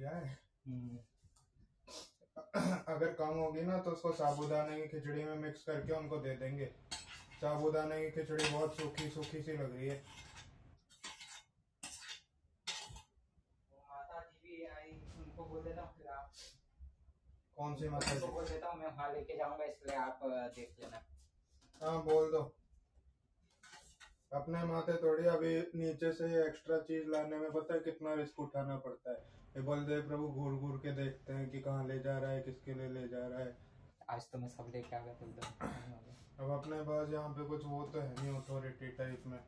Speaker 9: जाए
Speaker 2: हम्म,
Speaker 9: अगर कम होगी ना तो उसको साबुदाने की खिचड़ी में मिक्स करके उनको दे देंगे। साबुदाने की खिचड़ी बहुत सूखी सूखी सी लग रही है।
Speaker 2: वो माता जी भी आई उनको बोल देता हूँ फिर आप।
Speaker 9: कौन सी माता जी
Speaker 2: बोल देता हूँ मैं वहाँ लेके जाऊँगा इसलिए आप देख लेना।
Speaker 9: हाँ बोल दो। अपने माथे थोड़ी अभी नीचे से एक्स्ट्रा चीज़ लाने में पता है कितना रिस्क उठाना पड़ता है। ये बलदेव प्रभु घूर घूर के देखते हैं कि कहाँ ले जा रहा है किसके लिए ले जा रहा है।
Speaker 2: आज तो मैं सब लेके आ गया गया।
Speaker 9: अब अपने पास यहाँ पे कुछ वो तो है नहीं अथॉरिटी टाइप में।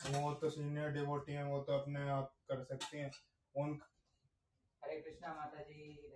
Speaker 9: वो तो सीनियर डिवोटी हैं वो तो अपने आप कर सकती हैं। उन
Speaker 2: हरे कृष्णा माता जी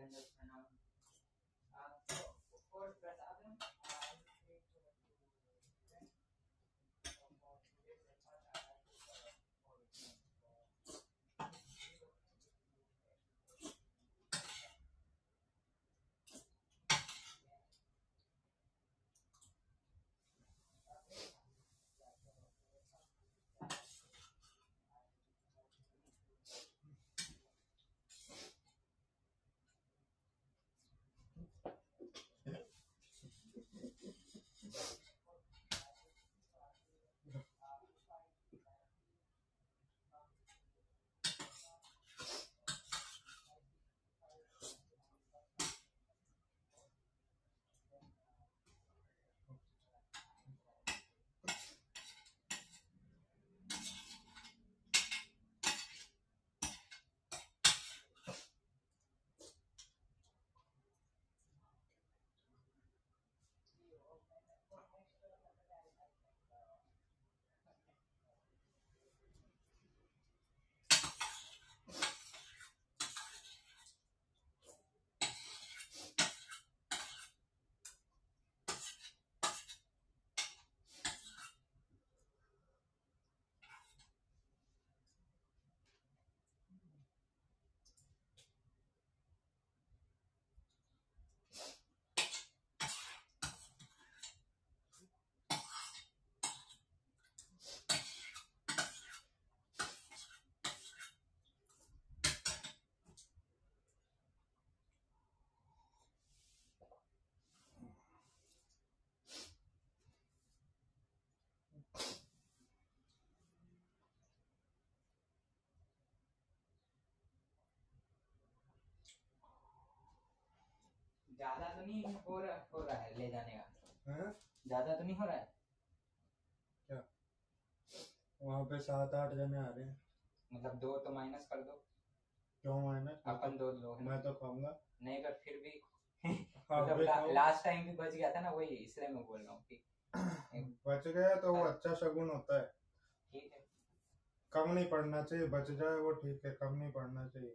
Speaker 2: ज़्यादा तो नहीं हो रहा हो रहा है ले जाने का। ज़्यादा तो नहीं हो रहा है?
Speaker 9: क्या? वहाँ पे सात आठ जने आ रहे हैं।
Speaker 2: मतलब दो तो माइनस कर दो।
Speaker 9: क्यों मैंने
Speaker 2: अपन दो लोग
Speaker 9: मैं तो खाऊँगा
Speaker 2: नहीं कर फिर भी
Speaker 9: हाँ,
Speaker 2: मतलब ला, लास्ट टाइम भी बच गया था ना वही इसलिए मैं बोल रहा हूँ कि
Speaker 9: बच गया तो वो अच्छा शगुन होता है।
Speaker 2: ठीक है।
Speaker 9: कम नहीं पड़ना चाहिए बच जाए वो ठीक है कम नहीं पड़ना चाहिए।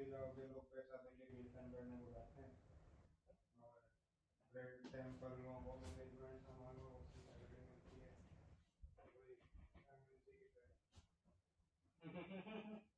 Speaker 2: फिर वे
Speaker 9: लोग पैसा देके गिरतन करने बुलाते हैं। और ब्लड सैंपल हो बहुत मैनेजमेंट सामान हो उसकी सैलरी मिलती है।
Speaker 2: तो
Speaker 9: कोई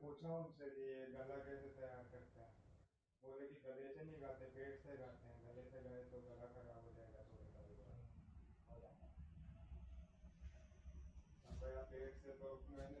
Speaker 9: पूछा उनसे कि ये गला कैसे तैयार करते हैं। बोले कि गले से नहीं गाते, पेट से गाते हैं। गले से गए तो गला खराब हो जाएगा तो थोड़े कभी हो जाएगा। पेट से
Speaker 6: तो मैंने